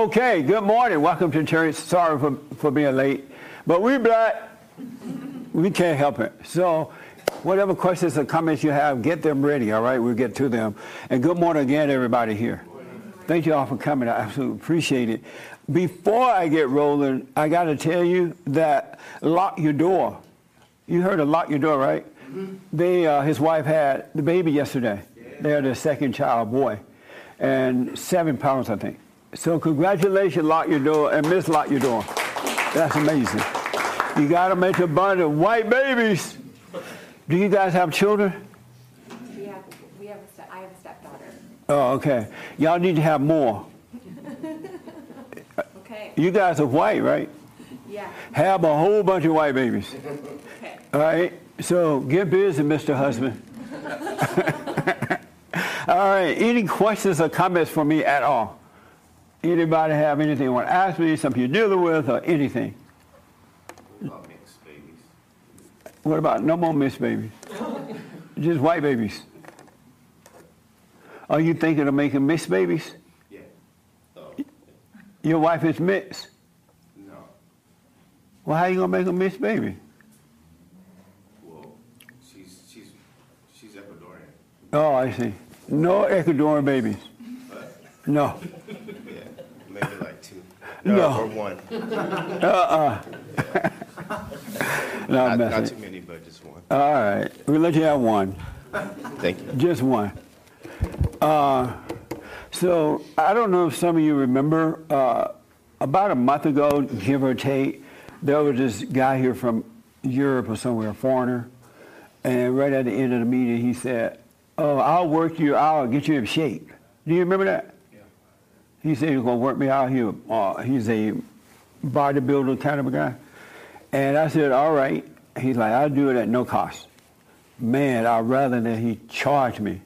Okay, good morning. Welcome to church. Sorry for, for being late. But we're black, we can't help it. So whatever questions or comments you have, get them ready, all right? We'll get to them. And good morning again, everybody here. Thank you all for coming. I absolutely appreciate it. Before I get rolling, I got to tell you that lock your door. You heard of lock your door, right? Mm-hmm. They, uh, his wife had the baby yesterday. Yeah. They had their second child, boy, and seven pounds, I think. So congratulations, lock your door, and miss lock your door. That's amazing. You got to make a bunch of white babies. Do you guys have children? We have, we have a I have a stepdaughter. Oh, okay. Y'all need to have more. okay. You guys are white, right? Yeah. Have a whole bunch of white babies. Okay. All right. So get busy, Mr. Husband. all right. Any questions or comments for me at all? Anybody have anything you want to ask me, something you're dealing with, or anything? What about no more mixed babies? Just white babies. Are you thinking of making mixed babies? Yeah. Oh. Your wife is mixed? No. Well, how you gonna make a mixed baby? Well, she's she's she's Ecuadorian. Oh, I see. No Ecuadorian babies. What? No. Maybe like two. No, or one. Uh-uh. no, I'm Not, not messing. too many, but just one. All right. We'll let you have one. Thank you. Just one. Uh, so I don't know if some of you remember, uh, about a month ago, give or take, there was this guy here from Europe or somewhere, a foreigner, and right at the end of the meeting, he said, "Oh, I'll work you. I'll get you in shape." Do you remember that? He said he's gonna work me out. He, uh, he's a bodybuilder kind of a guy, and I said, "All right." He's like, "I'll do it at no cost." Man, I'd rather that he charge me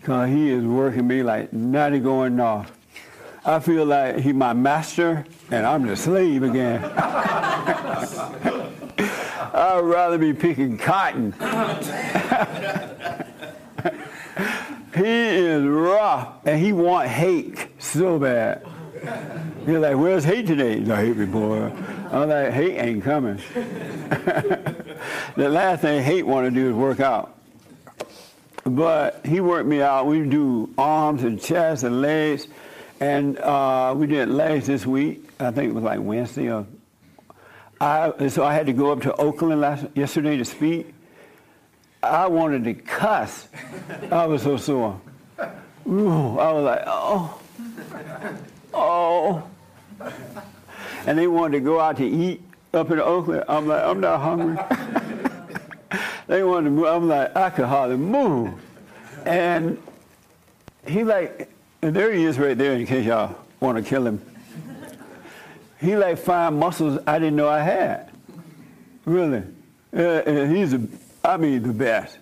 because he is working me like nothing going off. I feel like he's my master and I'm the slave again. I'd rather be picking cotton. he is rough and he want hate so bad. He's like, where's hate today? No, hate boy. I'm like, hate ain't coming. the last thing hate want to do is work out. But he worked me out. We do arms and chest and legs. And uh, we did legs this week. I think it was like Wednesday. Or, I, so I had to go up to Oakland last, yesterday to speak. I wanted to cuss. I was so sore. Ooh, I was like, oh, oh. And they wanted to go out to eat up in Oakland. I'm like, I'm not hungry. they wanted to move. I'm like, I could hardly move. And he like, and there he is right there in case y'all want to kill him. He like find muscles I didn't know I had. Really. Uh, and he's, a, I mean, the best.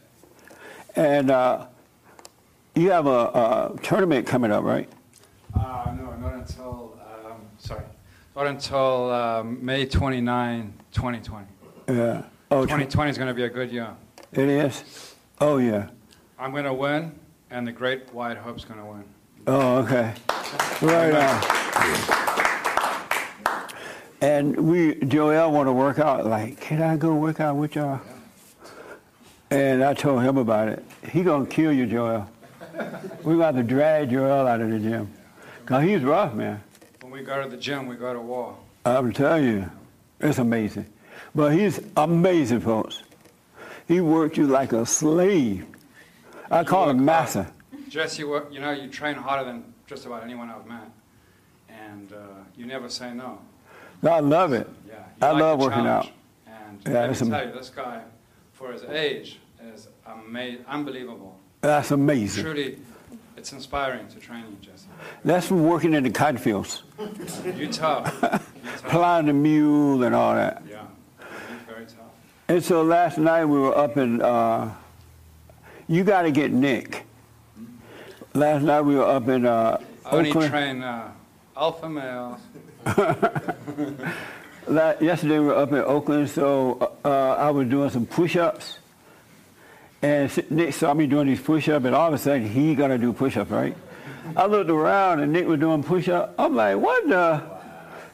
And uh, you have a, a tournament coming up, right? Uh, no, not until, um, sorry, not until um, May 29, 2020. Yeah. Oh, 2020 is going to be a good year. it is? Oh, yeah. I'm going to win, and the Great White Hope's going to win. Oh, okay. Right on. And we, Joel, want to work out. Like, can I go work out with y'all? And I told him about it. He gonna kill you, Joel. We got to drag Joel out of the gym, cause he's rough, man. When we go to the gym, we go to war. I'm telling you, it's amazing. But he's amazing, folks. He worked you like a slave. I call him master. Jesse, you know, you train harder than just about anyone I've met. And uh, you never say no. I love it. Yeah, you I like love working out. And Yeah, let me am- tell you, this guy, for his age, is ama- unbelievable. That's amazing. Truly, it's inspiring to train you, Jesse. That's from working in the cotton fields, You tough. Plowing the mule and all that. Yeah, very tough. And so last night we were up in, uh, you got to get Nick. Last night we were up in uh, I only Oakland. train uh, alpha males. La- yesterday we were up in Oakland, so uh, I was doing some push-ups. And Nick saw me doing these push-ups, and all of a sudden he got to do push-ups, right? I looked around and Nick was doing push-up. I'm like, what the?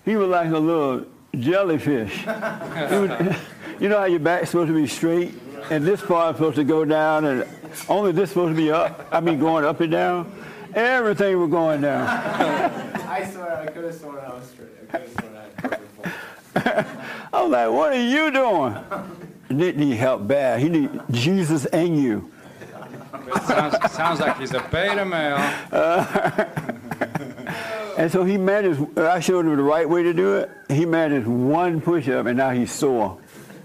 He was like a little jellyfish. Was- you know how your back's supposed to be straight, and this part's supposed to go down, and only this supposed to be up. I mean, going up and down. Everything was going down. I swear I could have sworn I was straight. I could have sworn I had perfect form. I was like, what are you doing? Nick need help bad. He need Jesus and you. Sounds, sounds like he's a beta male. And so he managed, I showed him the right way to do it. He managed one push-up, and now he's sore.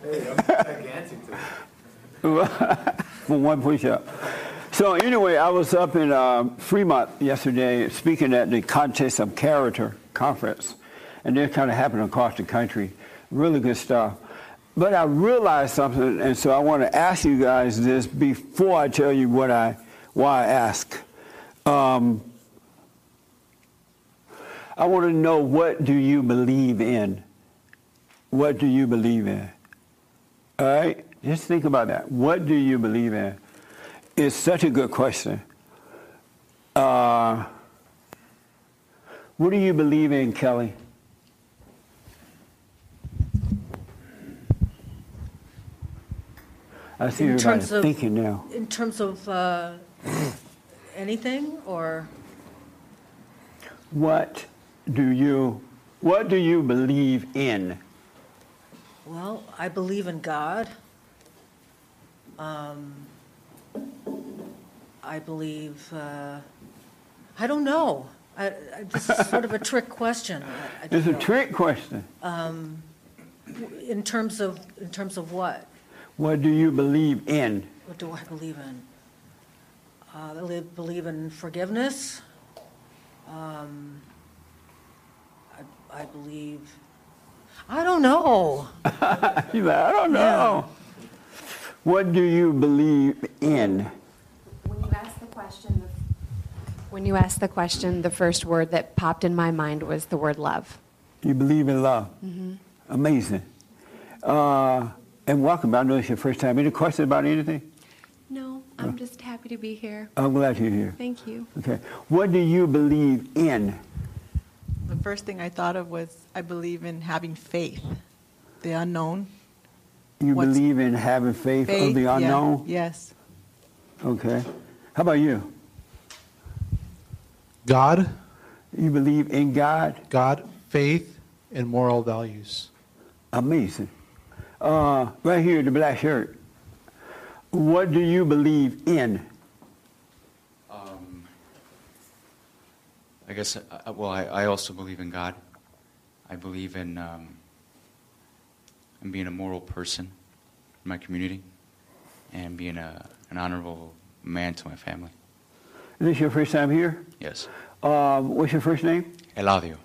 For one push-up. So anyway, I was up in uh, Fremont yesterday speaking at the Contest of Character conference, and this kind of happened across the country. Really good stuff. But I realized something, and so I want to ask you guys this before I tell you what I why I ask. Um, I want to know what do you believe in? What do you believe in? All right? Just think about that. What do you believe in? It's such a good question. Uh, what do you believe in, Kelly? I see In everybody terms of- thinking now. In terms of uh, anything, or, What do you what do you believe in? well, I believe in God. Um, I believe, uh, I don't know. I, I, this is sort of a trick question. I- I don't It's a know. trick question. In terms of, in terms of what? What do you believe in? What do I believe in? Uh, I live- believe in forgiveness. Um, I, I believe, I don't know. You're like, I don't know. What do you believe in? When you asked the question, the- when you asked the question, the first word that popped in my mind was the word love. You believe in love. Amazing. Uh, and welcome. I know it's your first time. Any questions about anything? No, I'm just happy to be here. I'm glad you're here. Thank you. Okay. What do you believe in? The first thing I thought of was I believe in having faith, the unknown. You What's- believe in having faith, Faith, of the yeah, unknown? yes. Okay. How about you? God, You believe in God? God, faith, and moral values. Amazing. Uh, right here, the black shirt. What do you believe in? Um, I guess, uh, well, I, I also believe in God. I believe in, um, in being a moral person in my community and being a, an honorable man to my family. Is this your first time here? Yes. Um, what's your first name? Eladio.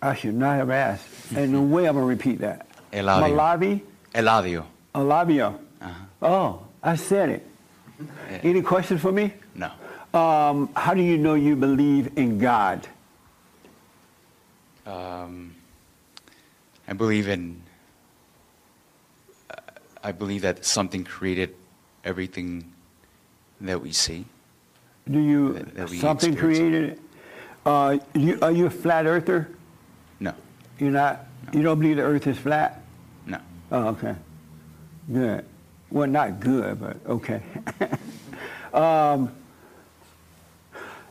I should not have asked. And the way I'm going to repeat that. Eladio. Malavi? Eladio. Alavio. Uh-huh. Oh, I said it. Yeah. Any questions for me? No. Um, how do you know you believe in God? Um, I believe in. uh, I believe that something created everything that we see. Do you That- that something created it? Uh, you, are you a flat earther? No. You're not. You don't believe the Earth is flat? No. Oh, okay. Good. Well, not good, but okay. um,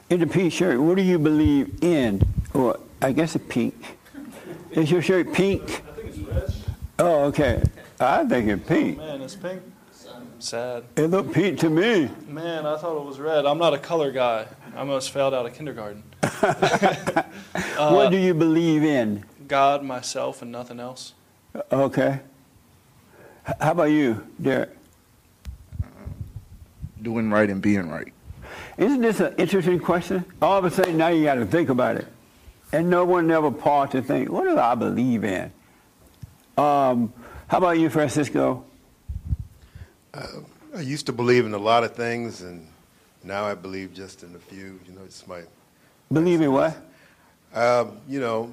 in the pink shirt, what do you believe in? Or I guess a pink. Is your shirt pink? I think it's red. Oh, okay. I think it's pink. Man, it's pink. Sad. It looked pink to me. Man, I thought it was red. I'm not a color guy. I almost failed out of kindergarten. what do you believe in? God, myself, and nothing else. Okay. H- How about you, Derek? doing right and being right. Isn't this an interesting question? All of a sudden, now you got to think about it. And no one ever paused to think, what do I believe in? Um, how about you, Francisco? I used to believe in a lot of things, and now I believe just in a few. You know, it's my, Believe in what? um, you know,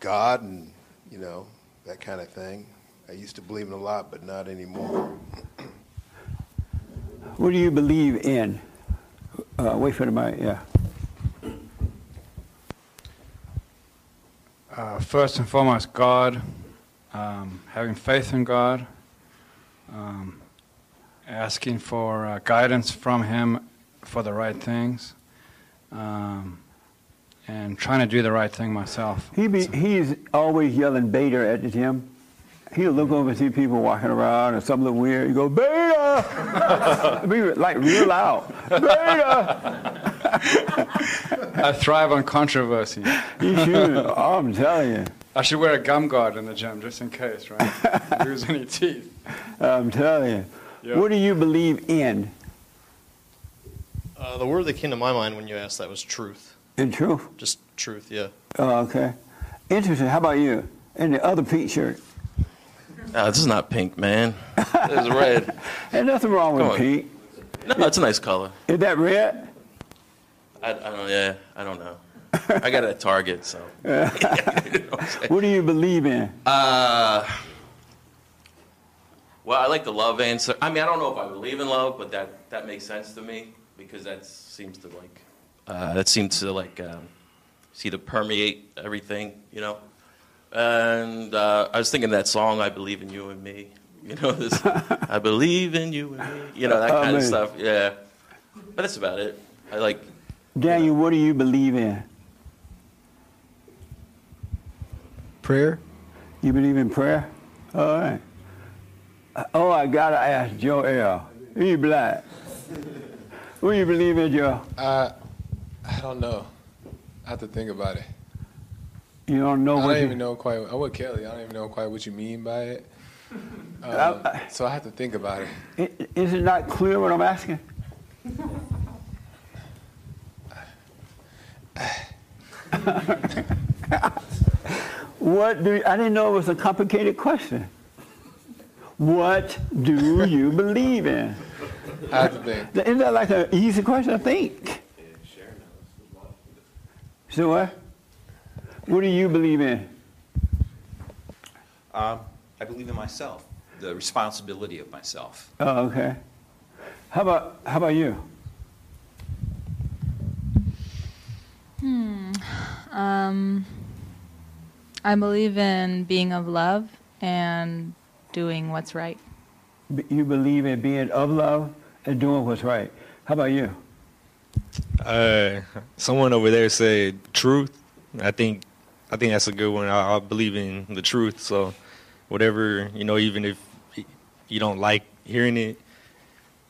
God and you know that kind of thing. I used to believe in a lot, but not anymore. What do you believe in? Uh, wait for the mic, yeah. Uh, first and foremost, God, um, having faith in God, um, asking for uh, guidance from Him for the right things, um, and trying to do the right thing myself. He be, he's always yelling beta at the gym. He'll look over and see people walking around and something look weird. He go beta, Be like real loud, beta. I thrive on controversy. You should. I'm telling you. I should wear a gum guard in the gym just in case, right? Lose any teeth. I'm telling you. Yeah. What do you believe in? Uh, the word that came to my mind when you asked that was truth. In truth? Just truth, yeah. Oh, okay. Interesting. How about you? And the other pink shirt. Uh, this is not pink, man. This is red. Ain't nothing wrong with on. pink. No, it's a nice color. Is that red? I, I don't. Yeah, I don't know. I got it at Target, so. What do you believe in? Uh, well, I like the love answer. I mean, I don't know if I believe in love, but that that makes sense to me because that seems to like uh, that seems to like um, see to permeate everything, you know. And uh, I was thinking that song, "I Believe in You and Me." You know, this "I believe in you and me." You know that kind of stuff. Yeah, but that's about it. I like. Daniel, what do you believe in? Prayer? You believe in prayer? All right. Uh, Oh, I gotta ask Joe L. He black. What do you believe in, Joe? Uh, I don't know. I have to think about it. You don't know I what don't you- even know quite. I'm with Kelly. I don't even know quite what you mean by it. Um, I- so I have to think about it. Is it not clear what I'm asking? what do I didn't know it was a complicated question. What do you believe in? I have to think. Isn't that like an easy question? I think. So what? What do you believe in? Um, I believe in myself, the responsibility of myself. Oh, okay. How about how about you? Hmm. Um, I believe in being of love and doing what's right. You believe in being of love and doing what's right. How about you? Uh, someone over there said truth. I think, I think that's a good one. I, I believe in the truth. So, whatever you know, even if you don't like hearing it,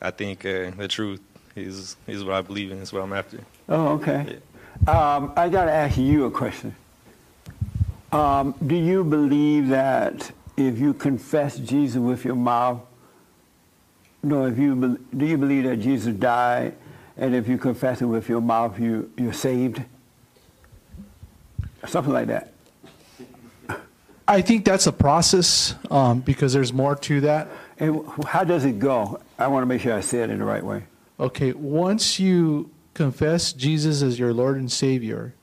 I think uh, the truth is is what I believe in. Is what I'm after. Oh, okay. Um, I got to ask you a question. Um, do you believe that if you confess Jesus with your mouth, no, if you bel- do you believe that Jesus died, and if you confess it with your mouth, you you're saved? Something like that. I think that's a process um, because there's more to that. And how does it go? I want to make sure I say it in the right way. Okay, once you confess Jesus as your Lord and Savior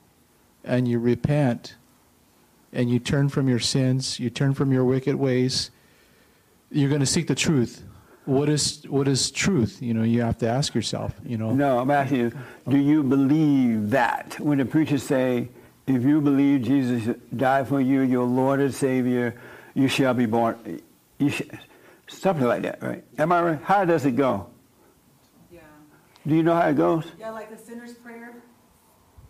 and you repent and you turn from your sins, you turn from your wicked ways, you're going to seek the truth. What is what is truth? You know, you have to ask yourself, you know. No, I'm asking you, do you believe that? When the preachers say, if you believe Jesus died for you, your Lord and Savior, you shall be born. You sh- something like that, right? Am I right? How does it go? Yeah. Do you know how it goes? Yeah, like the sinner's prayer.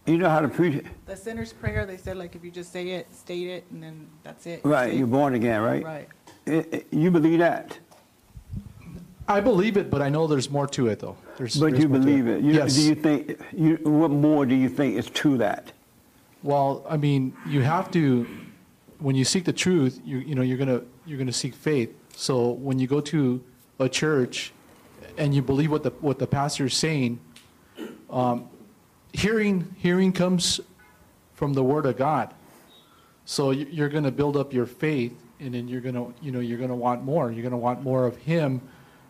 You know how to preach it? The sinner's prayer, they said like if you just say it, state it, and then that's it. Right, you're born again, right? Right. I- I- you believe that? I believe it, but I know there's more to it, though. There's, But there's you more to believe it. You, yes. Do you think, you, what more do you think is to that? Well, I mean, you have to when you seek the truth, you you know you're gonna you're gonna seek faith. So when you go to a church and you believe what the what the pastor is saying, um, hearing hearing comes from the Word of God. So you- you're gonna build up your faith, and then you're gonna you know you're gonna want more. You're gonna want more of Him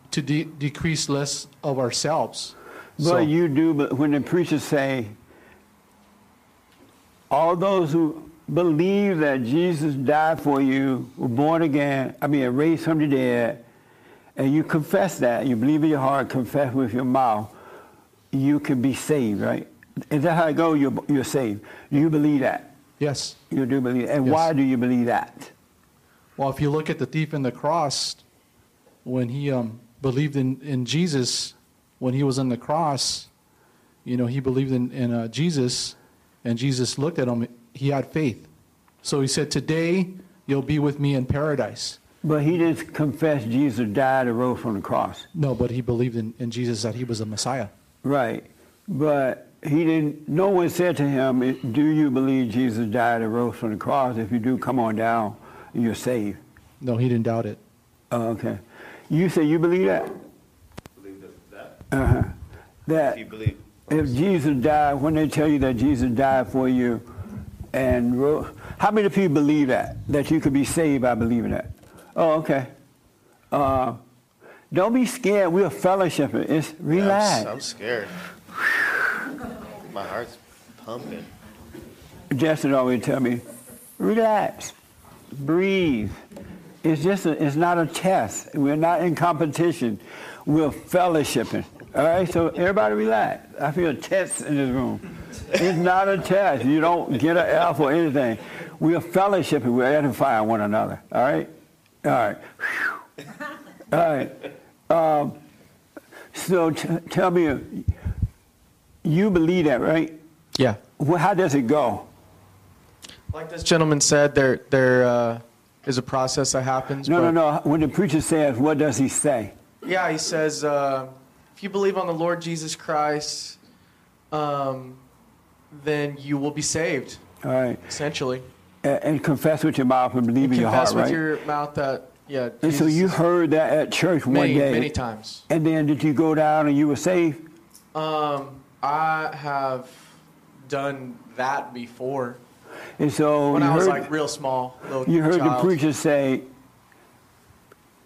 to de- decrease less of ourselves. But So- you do, but when the preachers say, all those who believe that Jesus died for you, were born again, I mean, raised from the dead, and you confess that, you believe in your heart, confess with your mouth, you can be saved, right? Is that how it goes? You're, you're saved. Do you believe that? Yes. You do believe And Yes. why do you believe that? Well, if you look at the thief in the cross, when he um, believed in, in Jesus, when he was on the cross, you know, he believed in, in uh, Jesus, and Jesus looked at him. He had faith. So he said, Today you'll be with me in paradise. But he didn't confess Jesus died and rose from the cross. No, but he believed in, in Jesus that he was the Messiah. Right. But he didn't, no one said to him, Do you believe Jesus died and rose from the cross? If you do, come on down, you're saved. No, he didn't doubt it. Oh, okay. You say you believe that? Believe that? Uh-huh. That If you believe. If Jesus died, when they tell you that Jesus died for you, and ro- how many people believe that? That you could be saved by believing that? Oh, okay. Uh, don't be scared. We're fellowshipping. It's relax. I'm, I'm scared. My heart's pumping. Justin always tell me, relax, breathe. It's just a, it's not a test. We're not in competition. We're fellowshipping. All right, so everybody relax. I feel tense in this room. It's not a test. You don't get an F or anything. We're fellowshipping. We're edifying one another. All right, all right, Whew. all right. Um, so t- tell me, you believe that, right? Yeah. Well, how does it go? Like this gentleman said, there there uh, is a process that happens. No, but no, no. When the preacher says, what does he say? Yeah, he says, uh, if you believe on the Lord Jesus Christ, um, then you will be saved. All right. Essentially, And, and confess with your mouth and believe in your heart, confess with right? your mouth that yeah. and so you heard that at church one many day. many times. And then did you go down and you were saved? Um, I have done that before And so when I was like real small. Little you heard the preacher say,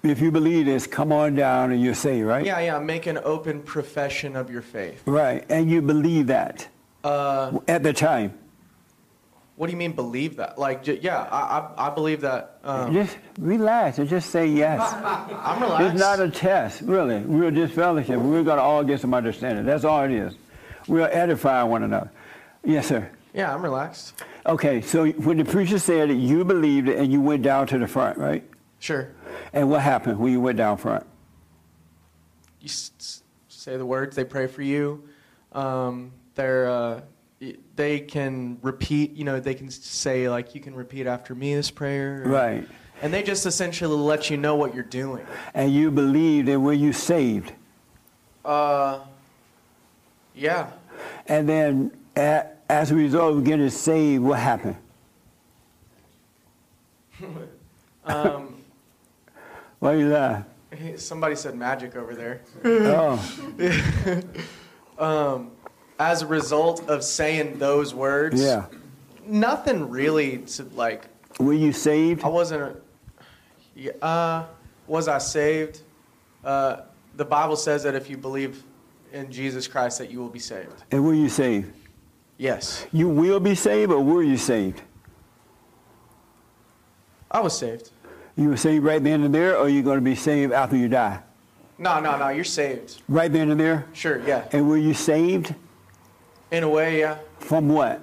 if you believe this, come on down and you're saved, right? Yeah, yeah. Make an open profession of your faith. Right. And you believe that Uh, at the time. what do you mean believe that? Like, yeah, I, I, I believe that. Um, just relax and just say yes. I'm relaxed. It's not a test, really. We're just fellowship. We're going to all get some understanding. That's all it is. We're edifying one another. Yes, sir. Yeah, I'm relaxed. Okay, so when the preacher said it, you believed it and you went down to the front, right? Sure. And what happened when you went down front? You s- say the words. They pray for you. Um, they're uh, they can repeat. You know, they can say like, you can repeat after me this prayer. or- Right. And they just essentially let you know what you're doing. And you believed and were you saved? Uh, yeah. And then a as a result of getting saved, what happened? Um, Why you laugh? somebody said magic over there. Oh, um, as a result of saying those words, yeah. nothing really to like. Were you saved? I wasn't. Yeah, uh, was I saved? Uh, the Bible says that if you believe in Jesus Christ, that you will be saved. And were you saved? Yes, You will be saved or were you saved? I was saved. You were saved right then and there or you're you going to be saved after you die? No, no, no. You're saved. Right then and there? Sure. Yeah. And were you saved In a way, yeah. from what?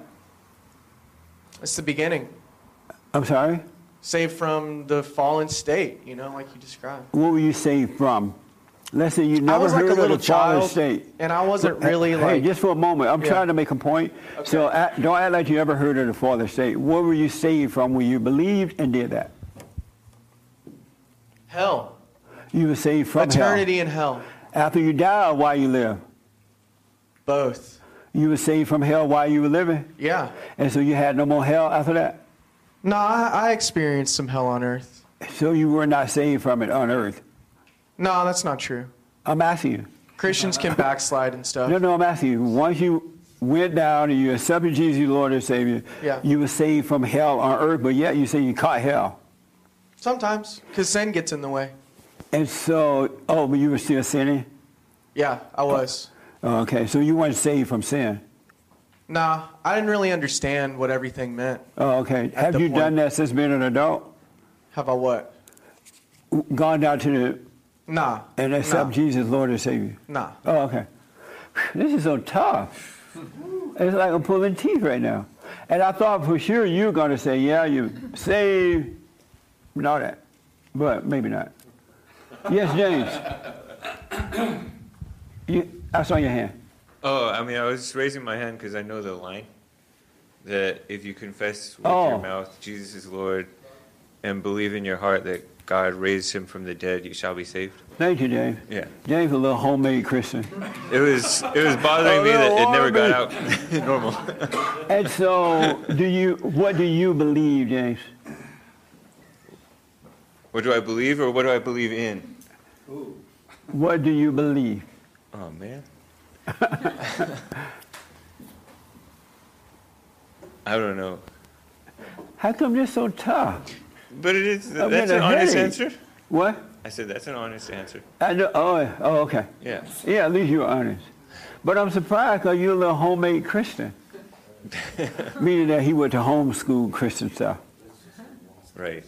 It's the beginning. I'm sorry? Saved from the fallen state. You know, like you described. What were you saved from? Let's say you never was like heard a of little the fallen state. and I wasn't really hey, like. Hey, just for a moment. I'm Yeah. trying to make a point. So act, don't act like you ever heard of the fallen state. What were you saved from when you believed and did that? Hell. You were saved from Eternity in hell. hell. After you die while you live? Both. You were saved from hell while you were living? Yeah. And so you had no more hell after that? No, I, I experienced some hell on earth. So you were not saved from it on earth? No, that's not true. I'm asking you. Christians can backslide and stuff. No, no, I'm asking you. Once you went down and you accepted Jesus, your Lord and Savior, Yeah. you were saved from hell on earth, but yet you say you caught hell. Sometimes, because sin gets in the way. And so, oh, but you were still sinning? Yeah, I was. Oh, okay, so you weren't saved from sin. Nah, I didn't really understand what everything meant. Oh, okay. Have you point. done that since being an adult? Have I what? Gone down to the Nah. and accept nah, Jesus, Lord and Savior? Nah. Oh, okay. This is so tough. It's like I'm pulling teeth right now. And I thought for sure you were going to say, yeah, you saved, all that. But maybe not. Yes, James. You, I saw your hand. Oh, I mean, I was raising my hand because I know the line that if you confess with Oh. your mouth Jesus is Lord and believe in your heart that God raised him from the dead, you shall be saved. Thank you, James. Yeah. James, a little homemade Christian. It was it was bothering me that it never got out normal. And so, do you? What do you believe, James? What do I believe or what do I believe in? What do you believe? Oh man. I don't know. How come you're so tough? But it is I'm that's an honest headache. answer. What? I said that's an honest answer. I know. Oh, oh, okay. Yeah. Yeah, at least you're honest. But I'm surprised because you're a little homemade Christian. Meaning that he went to homeschool Christian stuff. Right.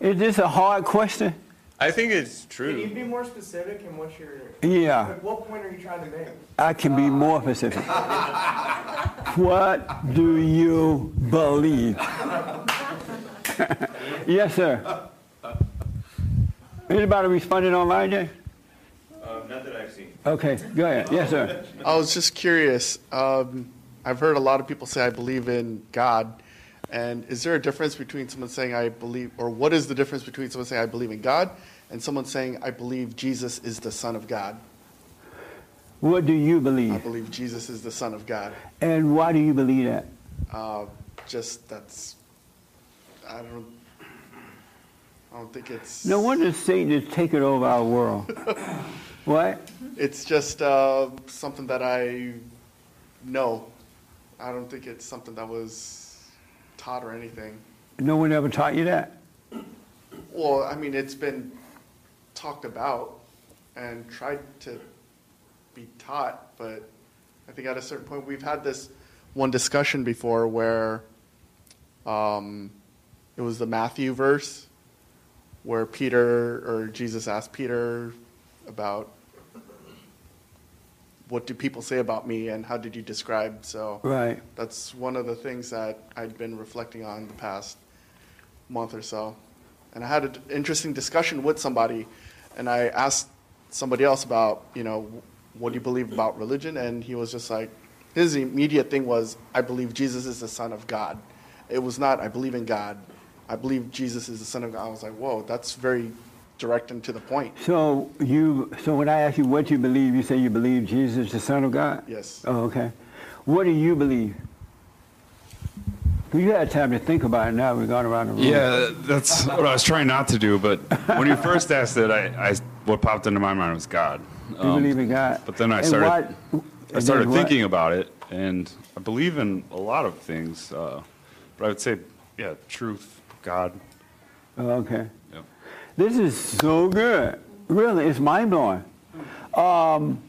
Yeah. Is this a hard question? I think it's true. Can you true. be more specific in what you're? Yeah. Like, what point are you trying to make? I can be more specific. what do you believe? yes, sir. Anybody responding online, Jay? Um, not that I've seen. Okay, go ahead. Yes, sir. I was just curious. Um, I've heard a lot of people say, I believe in God. And is there a difference between someone saying, I believe, or what is the difference between someone saying, I believe in God, and someone saying, I believe Jesus is the Son of God? What do you believe? I believe? Jesus is the Son of God. And why do you believe that? Uh, just that's, I don't, I don't think it's. No wonder Satan is taking over our world. what? It's just uh, something that I know. I don't think it's something that was taught or anything. No one ever taught you that? Well, I mean, it's been talked about and tried to be taught, but I think at a certain point we've had this one discussion before where um, it was the Matthew verse where Peter or Jesus asked Peter about what do people say about me and how did you describe so Right. that's one of the things that I'd been reflecting on the past month or so. And I had an interesting discussion with somebody, and I asked somebody else about, you know, what do you believe about religion? And he was just like, his immediate thing was, I believe Jesus is the Son of God. It was not, I believe in God. I believe Jesus is the Son of God. I was like, whoa, that's very direct and to the point. So you so when I ask you what you believe, you say you believe Jesus is the Son of God? Yes. Oh, okay. What do you believe? You had time to think about it now. We're going around the room. Yeah, that's what I was trying not to do. But when you first asked it, I, I what popped into my mind was God. You believe in God. But then I And started, what- I started then what? thinking about it, and I believe in a lot of things. Uh, but I would say, yeah, truth, God. Oh, okay. Yep. This is so good. Really, it's mind blowing. Um,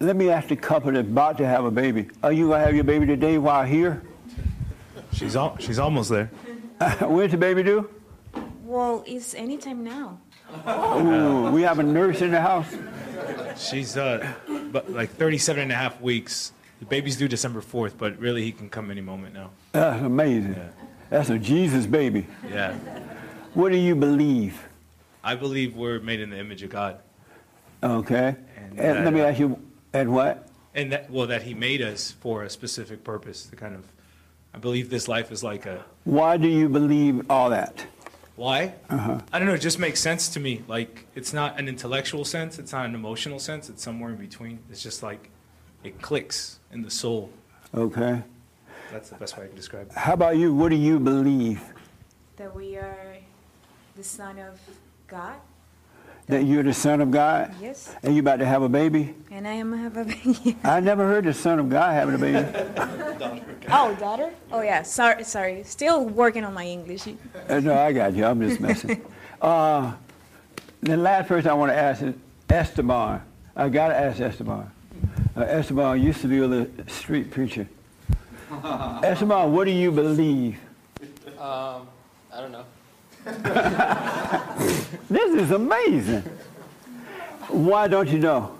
let me ask the couple that's about to have a baby. Are you gonna have your baby today while here? She's al- she's almost there. When's the baby due? Well, it's anytime now. Ooh, we have a nurse in the house. She's uh, but like 37 and a half weeks. The baby's due December 4th, but really he can come any moment now. That's amazing. That's a Jesus baby. Yeah. What do you believe? I believe we're made in the image of God. Okay. And, And, uh, let me ask you, and what? And that well that he made us for a specific purpose The kind of I believe this life is like a Why do you believe all that? why? Uh-huh. I don't know, it just makes sense to me. Like it's not an intellectual sense, it's not an emotional sense, it's somewhere in between. It's just like it clicks in the soul. Okay. That's the best way I can describe it. How about you? What do you believe? That we are the son of God. That you're the son of God? Yes. And you about to have a baby? And I am have a baby. I never heard the son of God having a baby. daughter. oh, daughter? Oh, yeah. Sorry, sorry. Still working on my English. Uh, no, I got you. I'm just messing. Uh, the last person I want to ask is Esteban. I got to ask Esteban. Uh, Esteban used to be a little street preacher. Esteban, what do you believe? Um, I don't know. This is amazing. Why don't you know?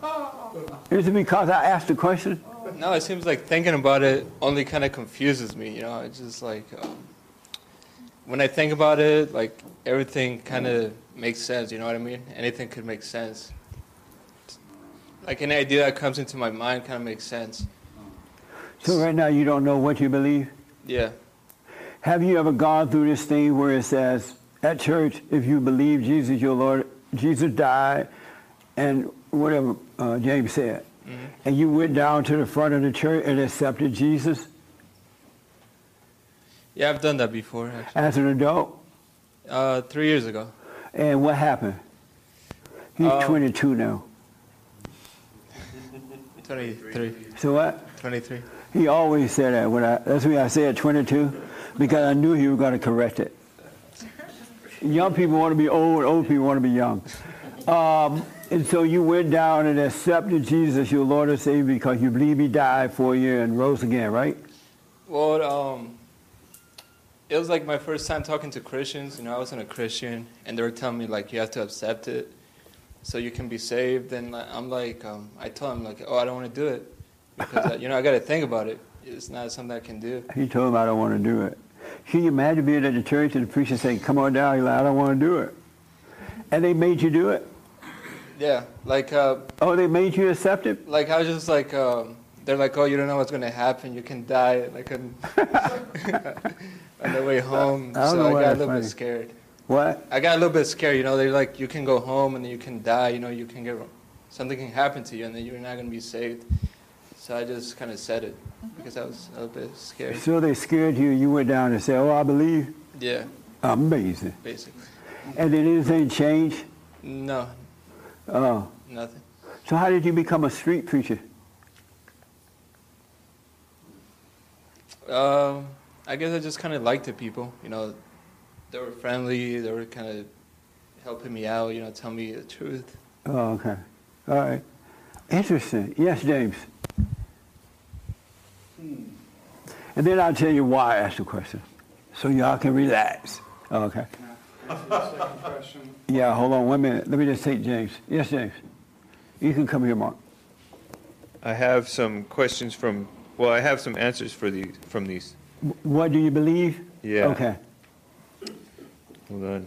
Is it because I asked the question? No, it seems like thinking about it only kind of confuses me. You know, it's just like um, when I think about it, like everything kind of makes sense. You know what I mean? Anything could make sense. Like any idea that comes into my mind kind of makes sense. So right now you don't know what you believe? Yeah. Have you ever gone through this thing where it says at church, if you believe Jesus your Lord, Jesus died, and whatever uh, James said, Mm-hmm. and you went down to the front of the church and accepted Jesus Yeah, I've done that before. Actually. as an adult? Uh, three years ago. And what happened? He's Um, 22 now. 23. So what? 23. He always said that. When I, that's why I said 22, because I knew he was going to correct it. Young people want to be old, and old people want to be young. Um, and so you went down and accepted Jesus, your Lord and Savior, because you believe he died for you and rose again, right? Well, um, it was like my first time talking to Christians. You know, I wasn't a Christian, and they were telling me like you have to accept it, so you can be saved. And I'm like, um, I told them like, oh, I don't want to do it because uh, you know I got to think about it. It's not something I can do. He told him, I don't want to do it. Can you imagine being at the church and the preacher saying, come on down? He's like, I don't want to do it. And they made you do it? Yeah, like uh, Oh, they made you accept it? like I was just like, um, they're like, oh, you don't know what's gonna happen. You can die like on, on the way home. I so I got a little funny. bit scared. What? I got a little bit scared. You know, they're like, you can go home and then you can die. You know, you can get something can happen to you and then you're not gonna be saved. So I just kind of said it because I was a little bit scared. So they scared you, you went down and said, oh, I believe? Yeah, Amazing. basically. And did anything change? No, Oh. nothing. So how did you become a street preacher? Um, I guess I just kind of liked the people. You know, they were friendly. They were kind of helping me out. You know, tell me the truth. Oh, okay. All right. Interesting. Yes, James. And then I'll tell you why I asked the question. So y'all can relax. Oh, okay. Yeah, hold on one minute. Let me just take James. Yes, James. You can come here, Mark. I have some questions from, well, I have some answers for these, from these. What do you believe? Yeah. Okay. Hold on.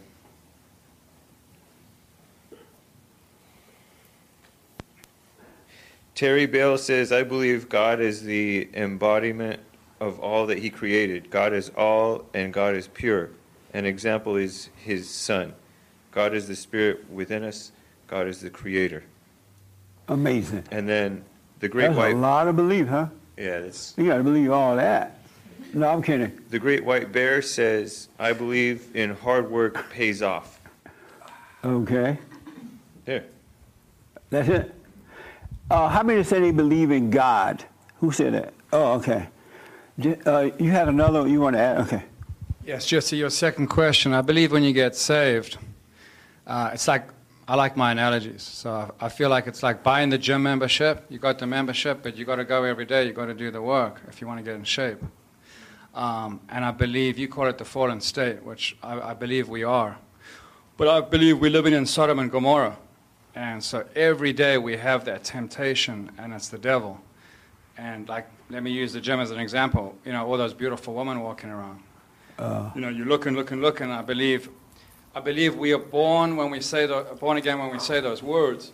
Terry Bale says, I believe God is the embodiment of all that He created. God is all and God is pure. An example is His Son. God is the Spirit within us. God is the Creator. Amazing. And then the Great That's White. a lot of belief, huh? Yeah, that's. You got to believe all that. No, I'm kidding. The Great White Bear says, I believe in hard work pays off. Okay. There. That's it. Uh, how many say they believe in God? Who said that? Oh, okay. Uh, you had another you want to add? Okay. Yes, to your second question, I believe when you get saved, uh, it's like, I like my analogies. So I, I feel like it's like buying the gym membership. You got the membership, but you got to go every day. You got to do the work if you want to get in shape. Um, and I believe you call it the fallen state, which I, I believe we are. But I believe we're living in Sodom and Gomorrah. And so every day we have that temptation, and it's the devil. And like, let me use the gym as an example. You know, all those beautiful women walking around. Uh, You know, you look and look and look, and I believe, I believe we are born when we say the, born again when we say those words.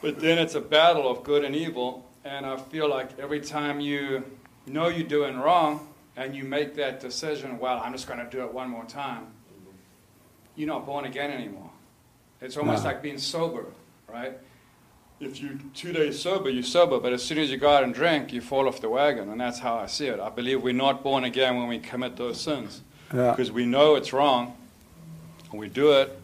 But then it's a battle of good and evil, and I feel like every time you know you're doing wrong, and you make that decision, well, I'm just going to do it one more time. You're not born again anymore. It's almost No. like being sober, right? If you two days sober, you're sober, but as soon as you go out and drink, you fall off the wagon, and that's how I see it. I believe we're not born again when we commit those sins, Yeah. because we know it's wrong, and we do it,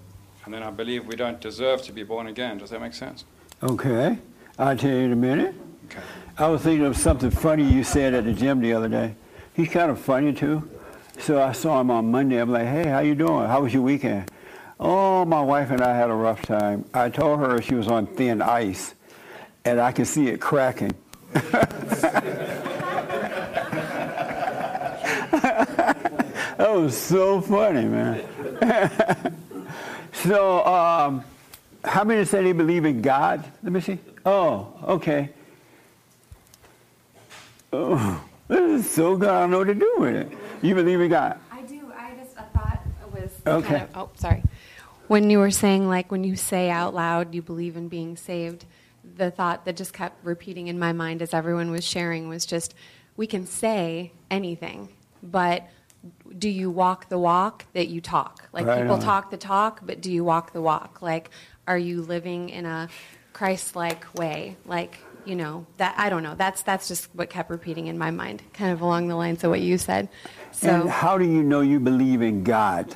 and then I believe we don't deserve to be born again. Does that make sense? Okay. I'll tell you in a minute. Okay. I was thinking of something funny you said at the gym the other day. He's kind of funny too. So I saw him on Monday. I'm like, hey, how you doing? How was your weekend? Oh, my wife and I had a rough time. I told her she was on thin ice, and I could see it cracking. that was so funny, man. so, um, how many say they believe in God? Let me see. Oh, okay. oh, this is so good. I don't know what to do with it. You believe in God? I do. I just a thought was Okay. kind of. Oh, sorry. When you were saying like when you say out loud you believe in being saved, the thought that just kept repeating in my mind as everyone was sharing was just we can say anything, but do you walk the walk that you talk? Like Right people on. talk the talk, but do you walk the walk? Like are you living in a Christ-like way? Like you know that I don't know. That's that's just what kept repeating in my mind, kind of along the lines of what you said. So and how do you know you believe in God?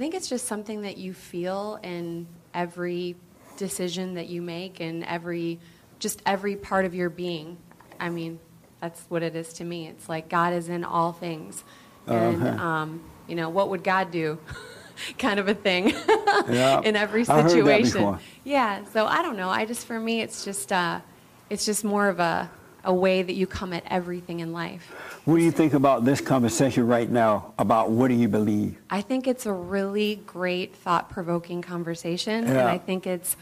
I think it's just something that you feel in every decision that you make and every just every part of your being. I mean, that's what it is to me. It's like God is in all things. And Okay. um, you know, what would God do? kind of a thing Yeah. in every I heard that situation. Yeah, so I don't know. I just for me it's just uh it's just more of a a way that you come at everything in life. What do you think about this conversation right now about what do you believe? I think it's a really great, thought provoking conversation. And I think it's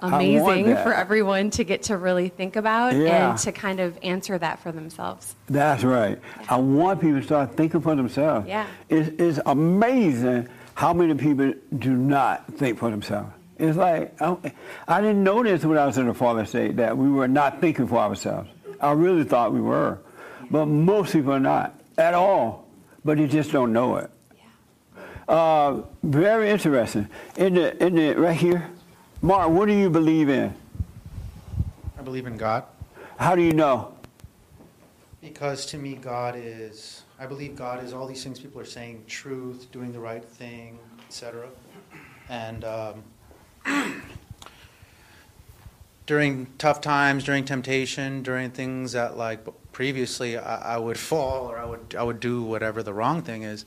amazing for everyone to get to really think about Yeah. and to kind of answer that for themselves. That's right. I want people to start thinking for themselves. Yeah. It's, it's amazing how many people do not think for themselves. It's like, I, I didn't know this when I was in the fallen state, that we were not thinking for ourselves. I really thought we were. But most people are not at all. But you just don't know it. Uh, very interesting. In the, in the, right here, Mark, what do you believe in? I believe in God How do you know? because to me, God is, I believe God is all these things people are saying truth, doing the right thing, etc. And um, during tough times, during temptation, during things that like previously I, I would fall or I would, I would do whatever the wrong thing is,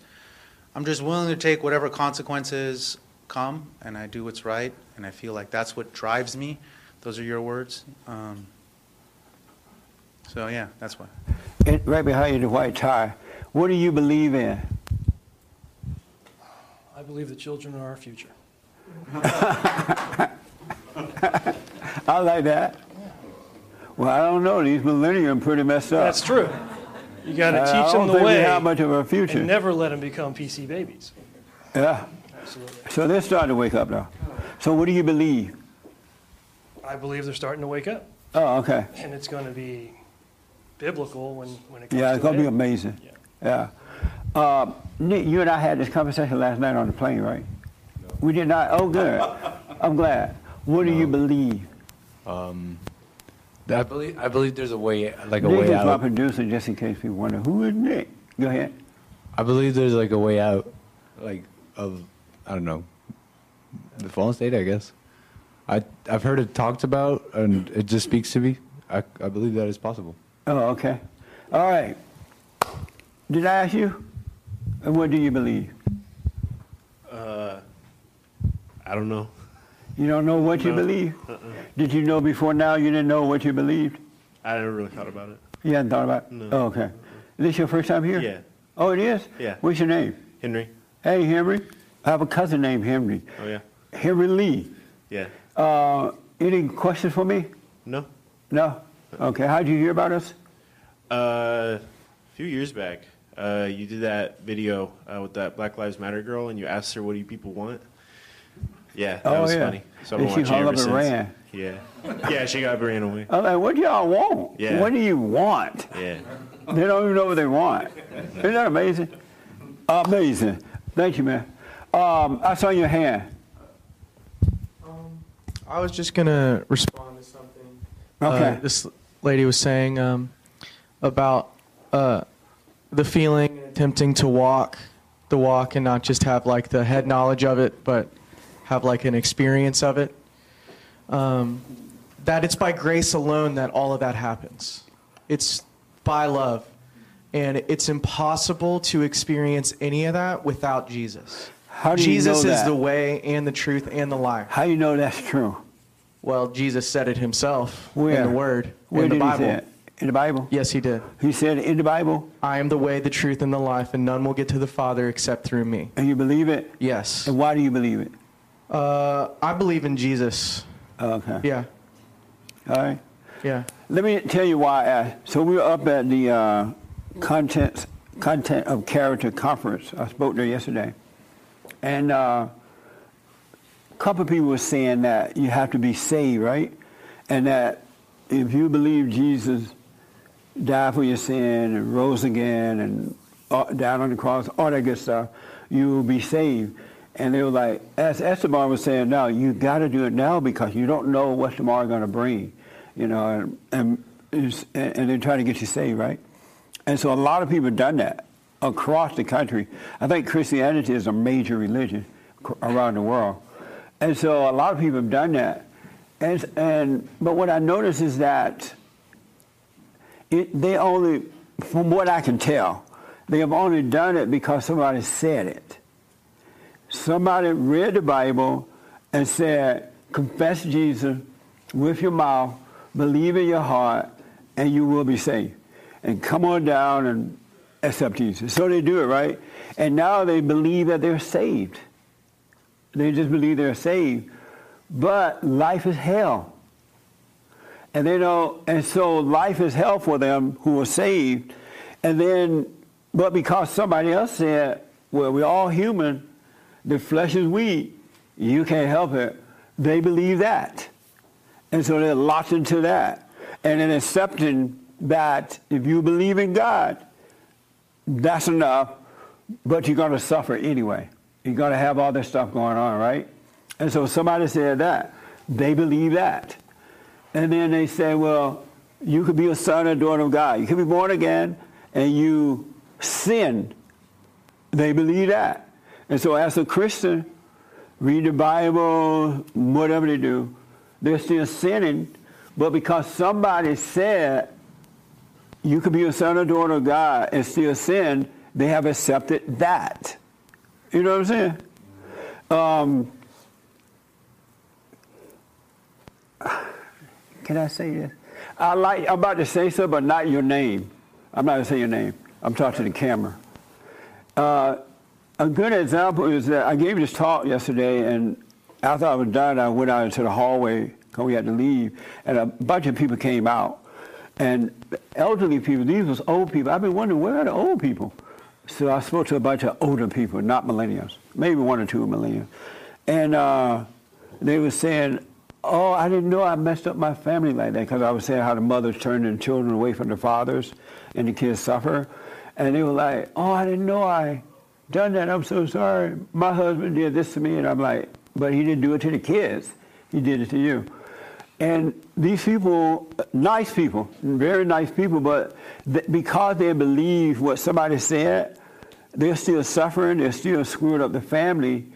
I'm just willing to take whatever consequences come and I do what's right. And I feel like that's what drives me. Those are your words. Um, so yeah, that's why. And right behind you, the white tie. What do you believe in? I believe the children are our future. I like that. Well, I don't know. These millennium pretty messed up. That's true. You got to Uh, I teach don't them the think we way. have much of a future. And never let them become PC babies. Yeah. Absolutely. So they're starting to wake up now. So what do you believe? I believe they're starting to wake up. Oh, okay. And it's going to be biblical when, when it comes Yeah, it's gonna it. be amazing. Yeah. Uh, Nick, you and I had this conversation last night on the plane, right? No. We did not. Oh, good. I'm glad. What do you believe? Um, I believe I believe there's a way like a Nick way is my out. producer, just in case people wonder who is Nick. Go ahead. I believe there's like a way out, like of I don't know, the fallen state. I guess. I I've heard it talked about, and it just speaks to me. I I believe that is possible. Oh, okay. All right. Did I ask you? And what do you believe? Uh, I don't know. You don't know what you No. believe? Uh-uh. Did you know before now you didn't know what you believed? I never really thought about it. You hadn't thought about it? No. Oh, okay. Is this your first time here? Yeah. Oh, it is? Yeah. What's your name? Henry. Hey, Henry. I have a cousin named Henry. Oh yeah. Henry Lee. Yeah. Uh, any questions for me? No. No? Okay. How'd you hear about us? Uh, a few years back, uh, you did that video uh, with that Black Lives Matter girl, and you asked her, "What do you people want?" Yeah, that Oh, was yeah. funny. So I've And been she watching hung up and ran. Yeah. Yeah, she got up and ran away. I'm like, what do y'all want? Yeah. What do you want? Yeah. They don't even know what they want. Isn't that amazing? Amazing. Thank you, man. Um, I saw your hand. Um, I was just gonna respond to something. Okay. Uh, this lady was saying um, about uh, the feeling attempting to walk the walk and not just have like the head knowledge of it, but have like an experience of it. Um, that it's by grace alone that all of that happens. It's by love. And it's impossible to experience any of that without Jesus. How do you Jesus know is the way and the truth and the life. How do you know that's true? Well, Jesus said it himself Where? in the Word, Where in the did Bible. he say it? In the Bible? Yes, he did. He said in the Bible? I am the way, the truth, and the life, and none will get to the Father except through me. And you believe it? Yes. And why do you believe it? Uh, I believe in Jesus. Okay. Yeah. All right. Yeah. Let me tell you why. I asked. So we were up at the uh, content content of character conference. I spoke there yesterday, and uh, a couple of people were saying that you have to be saved, right? And that if you believe Jesus died for your sin and rose again and uh, died on the cross, all that good stuff, you will be saved. And they were like, as Esteban was saying, now you got to do it now because you don't know what tomorrow going to bring, you know, and, and, and they're trying to get you saved, right? And so a lot of people have done that across the country. I think Christianity is a major religion around the world. And so a lot of people have done that. And, and but what I notice is that it, they only, from what I can tell, they have only done it because somebody said it. Somebody read the Bible and said, confess Jesus with your mouth, believe in your heart, and you will be saved. And come on down and accept Jesus. So they do it, right? And now they believe that they're saved. They just believe they're saved. But life is hell. And they know, and so life is hell for them who are saved. And then, but because somebody else said, well, we're all human, the flesh is weak, you can't help it, they believe that. And so they're locked into that. And then accepting that if you believe in God, that's enough, but you're going to suffer anyway. You're going to have all this stuff going on, right? And so somebody said that. They believe that. And then they say, well, you could be a son or daughter of God. You could be born again and you sin. They believe that. And so as a Christian, read the Bible, whatever they do, they're still sinning. But because somebody said you could be a son or daughter of God and still sin, they have accepted that. You know what I'm saying? Um, can I say this? I like. I'm about to say so, but not your name. I'm not going to say your name. I'm talking to the camera. Uh, a good example is that I gave this talk yesterday, and after I was done, I went out into the hallway because we had to leave, and a bunch of people came out. And elderly people, these was old people. I've been wondering, where are the old people? So I spoke to a bunch of older people, not millennials, maybe one or two millennials. And uh, they were saying, oh, I didn't know I messed up my family like that because I was saying how the mothers turned their children away from their fathers and the kids suffer. And they were like, oh, I didn't know I done that. I'm so sorry. My husband did this to me. And I'm like, but he didn't do it to the kids. He did it to you. And these people, nice people, very nice people, but th- because they believe what somebody said, they're still suffering. They're still screwing up the family.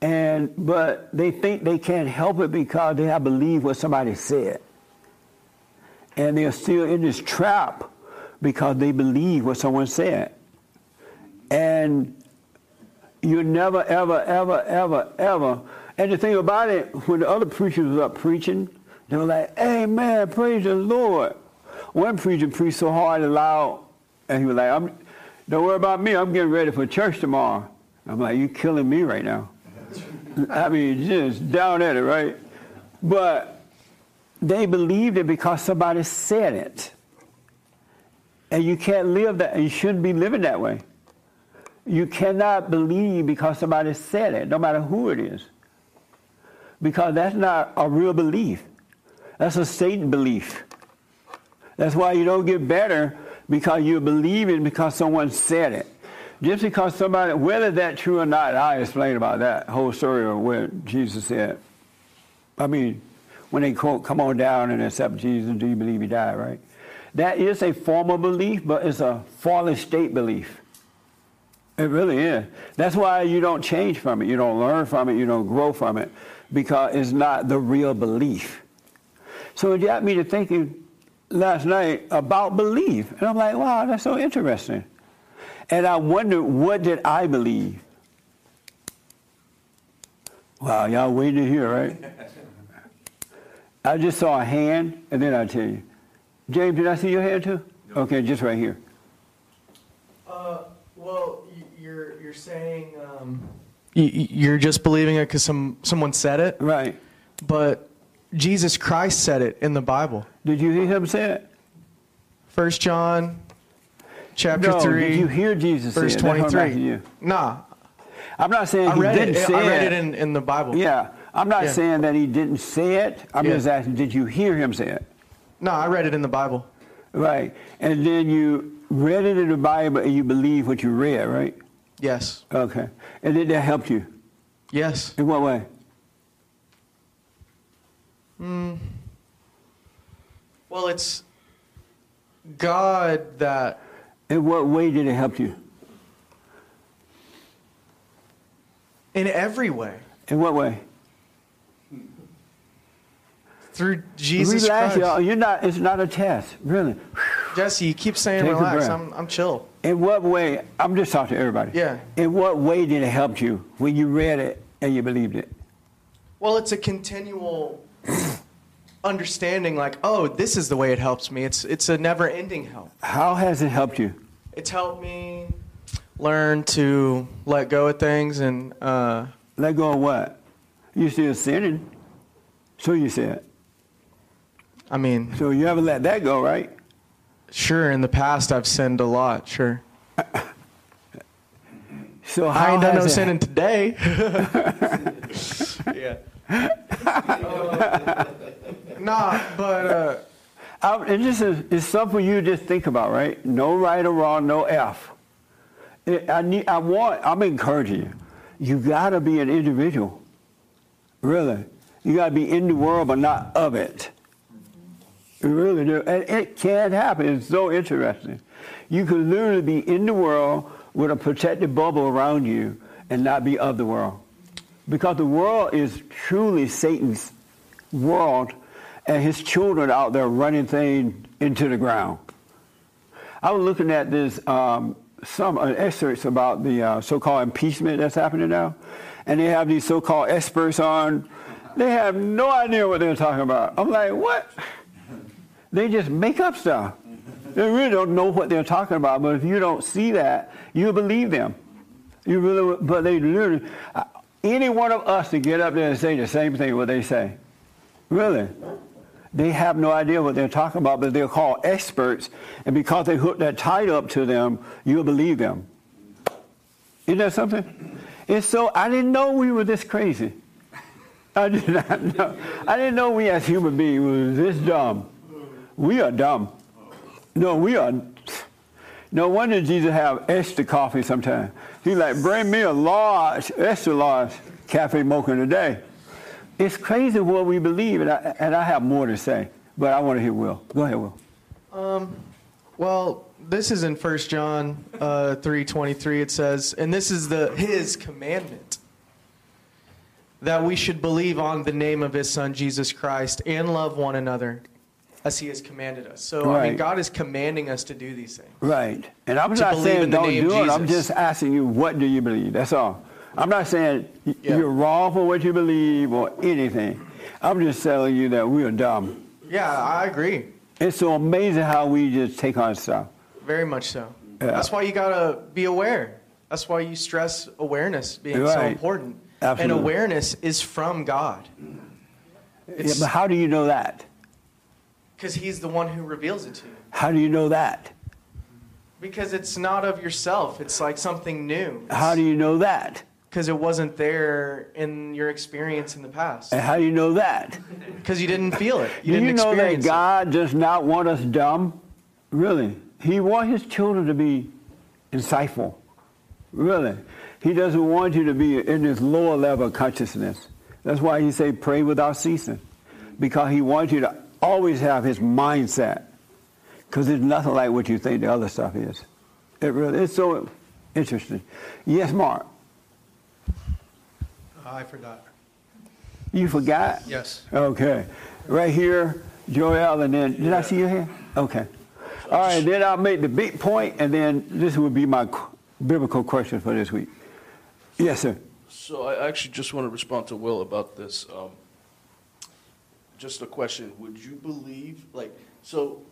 And but they think they can't help it because they have believed what somebody said. And they're still in this trap because they believe what someone said. And you never, ever, ever, ever, ever. And the thing about it, when the other preachers was up preaching, they were like, Amen, praise the Lord. One preacher preached so hard and loud, and he was like, I'm, Don't worry about me, I'm getting ready for church tomorrow. I'm like, You're killing me right now. I mean, just down at it, right? But they believed it because somebody said it. And you can't live that, you shouldn't be living that way. You cannot believe because somebody said it, no matter who it is. Because that's not a real belief. That's a Satan belief. That's why you don't get better because you believe it because someone said it. Just because somebody, whether that's true or not, I explained about that whole story of what Jesus said, I mean, when they quote, come on down and accept Jesus, do you believe he died, right? That is a form of belief, but it's a fallen state belief. It really is. That's why you don't change from it. You don't learn from it. You don't grow from it because it's not the real belief. So it got me to thinking last night about belief. And I'm like, wow, that's so interesting. And I wondered, what did I believe? Wow, y'all waiting to hear, right? I just saw a hand, and then I'll tell you. James, did I see your hand too? Okay, just right here. Uh, well, y- you're you're saying um, y- y- you're just believing it because some someone said it, right? But Jesus Christ said it in the Bible. Did you hear him say it? First John chapter no, 3 Did you hear Jesus verse say it? That's what I'm 23. asking. Nah. I'm not saying I he read didn't it. say I read it. it in, in the Bible. Yeah. I'm not Yeah. saying that he didn't say it. I'm Yeah. just asking, did you hear him say it? No, I read it in the Bible. Right. And then you read it in the Bible and you believe what you read, right? Yes. Okay. And did that help you? Yes. In what way? Mm. Well, it's God that. In what way did it help you? In every way. In what way? Through Jesus relax, Christ. y'all. You're not. It's not a test, really. Jesse, you keep saying Take relax. I'm, I'm chill. In what way? I'm just talking to everybody. Yeah. In what way did it help you when you read it and you believed it? Well, it's a continual understanding like, oh, this is the way it helps me. It's, it's a never ending help. How has it helped you? It's helped me learn to let go of things and. Uh, let go of what? You still sinning. So you said. I mean. So you haven't let that go, right? Sure, in the past I've sinned a lot, sure. So I ain't done no it- sinning today. yeah. nah, but uh, I, it just is, it's something you just think about, right? No right or wrong, no F. It- I need, I want, I'm encouraging you. You gotta be an individual. Really. You gotta be in the world, but not of it. You really do. And it can happen. It's so interesting. You could literally be in the world with a protected bubble around you and not be of the world. Because the world is truly Satan's world and his children out there running things into the ground. I was looking at this, um, some uh, excerpts about the uh, so-called impeachment that's happening now, and they have these so-called experts on. They have no idea what they're talking about. I'm like, what? They just make up stuff. They really don't know what they're talking about. But if you don't see that, you believe them. You really, but they literally, uh, any one of us to get up there and say the same thing what they say, really, they have no idea what they're talking about. But they're called experts, and because they hook that title up to them, you'll believe them. Isn't that something? And so. I didn't know we were this crazy. I did not know. I didn't know we as human beings were this dumb. We are dumb. No, we are. No wonder Jesus have extra coffee sometimes. He like, bring me a large, extra large cafe mocha today. It's crazy what we believe, and I, and I have more to say, but I want to hear Will. Go ahead, Will. Um, well, this is in 1 John uh, 3.23. It says, and this is the his commandment, that we should believe on the name of his son, Jesus Christ, and love one another as he has commanded us. So, I mean, God is commanding us to do these things. Right. And I'm not saying don't do it. I'm just asking you, what do you believe? That's all. I'm not saying y- you're wrong for what you believe or anything. I'm just telling you that we are dumb. Yeah, I agree. It's so amazing how we just take on stuff. Very much so. Yeah. That's why you got to be aware. That's why you stress awareness being so important. Absolutely. And awareness is from God. Yeah, but how do you know that? Because he's the one who reveals it to you. How do you know that? Because it's not of yourself. It's like something new. How do you know that? Because it wasn't there in your experience in the past. And how do you know that? Because you didn't feel it. You do didn't you know that experience it. God does not want us dumb? Really. He wants his children to be insightful. Really. He doesn't want you to be in this lower level of consciousness. That's why he say pray without ceasing. Because he wants you to always have his mindset. Because it's nothing like what you think the other stuff is. It really it's so interesting. Yes, Mark. I forgot. You forgot? Yes. Okay. Right here, Joel, and then, did I see your hand? Okay. All right, then I'll make the big point, and then this would be my qu- biblical question for this week. Yes, sir. So I actually just want to respond to Will about this. Um, just a question: Would you believe, like, so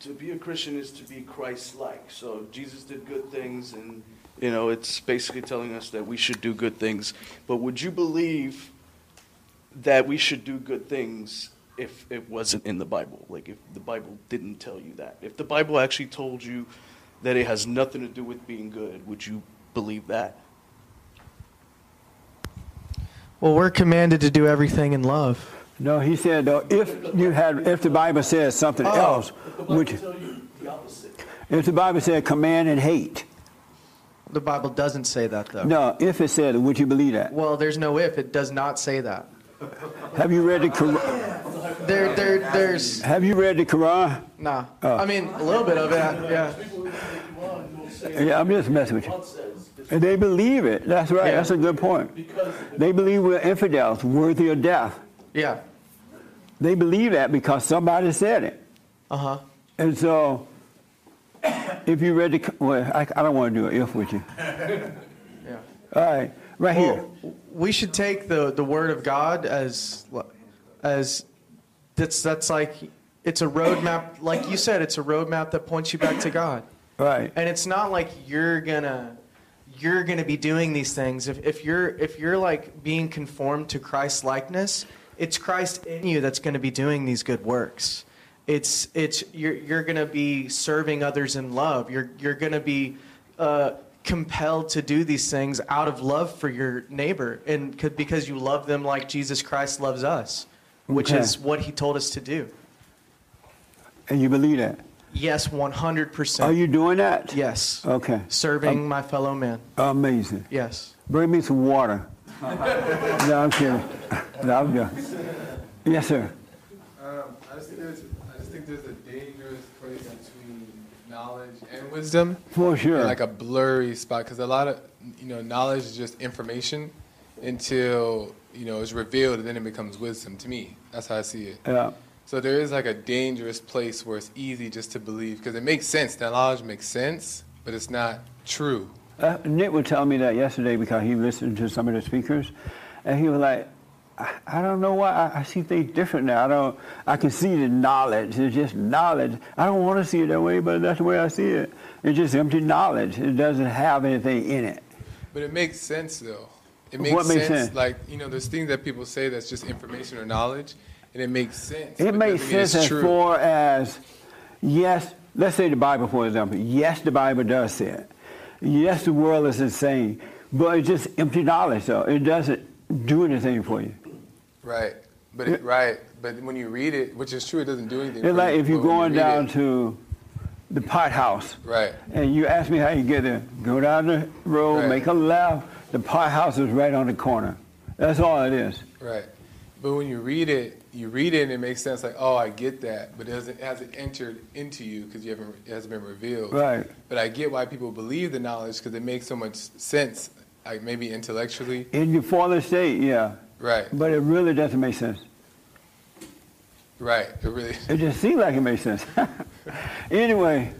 to be a Christian is to be Christ-like? So Jesus did good things, and you know, it's basically telling us that we should do good things. But would you believe that we should do good things if it wasn't in the Bible. Like if the Bible didn't tell you that. If the Bible actually told you that it has nothing to do with being good, would you believe that? Well, we're commanded to do everything in love. No, he said though, if you had, if the Bible says something Oh. else, would you, the opposite. if the Bible said command and hate, The Bible doesn't say that, though. no, if it said, would you believe that? Well, there's no if. It does not say that. Have you read the Quran? There, there, there's. Have you read the Quran? Nah. Oh. I mean, a little bit of it. Yeah. Yeah, I'm just messing with you. And they believe it. That's right. Yeah. That's a good point. They believe we're infidels, worthy of death. Yeah. They believe that because somebody said it. Uh huh. And so, if you read the, well, I, I don't want to do an if with you. Yeah. All right, right here. We should take the, the word of God as as that's that's like it's a roadmap. Like you said, it's a roadmap that points you back to God. Right. And it's not like you're gonna you're gonna be doing these things. If if you're if you're like being conformed to Christ's likeness, it's Christ in you that's gonna be doing these good works. It's it's you're you're gonna be serving others in love. You're you're gonna be uh, compelled to do these things out of love for your neighbor and because you love them like Jesus Christ loves us, which Okay. is what He told us to do. And you believe that? Yes, one hundred percent. Are you doing that? Yes. Okay. Serving my fellow man. Amazing. Yes. Bring me some water. no, I'm kidding. No, I'm joking. Yes, sir. Um, I just think there's, I just think there's a dangerous place between knowledge and wisdom. For sure. And like a blurry spot, because a lot of, you know, knowledge is just information until you know it's revealed, and then it becomes wisdom. To me, that's how I see it. Yeah. So there is like a dangerous place where it's easy just to believe because it makes sense. The knowledge makes sense, but it's not true. Uh, Nick would tell me that yesterday because he listened to some of the speakers, and he was like, I, I don't know why I, I see things different now. I don't. I can see the knowledge. It's just knowledge. I don't want to see it that way, but that's the way I see it. It's just empty knowledge. It doesn't have anything in it. But it makes sense though. It makes, What makes sense, sense? Like you know, there's things that people say that's just information or knowledge, and it makes sense. It makes doesn't mean it's sense as true. far as, yes, let's say the Bible, for example. Yes, the Bible does say it. Yes, the world is insane, but it's just empty knowledge, though. It doesn't do anything for you. Right. But it, right. But when you read it, which is true, it doesn't do anything. It's like you, if you're going you down it- to the pot house, Right. and you ask me how you get there. Go down the road, Right. make a left. The pot house is right on the corner. That's all it is. Right. But when you read it, you read it and it makes sense. Like, oh, I get that, but it hasn't, it hasn't entered into you because you haven't. It hasn't been revealed. Right. But I get why people believe the knowledge because it makes so much sense. Like maybe intellectually. In your fallen state, yeah. Right. But it really doesn't make sense. Right. It really. It just seems like it makes sense. anyway,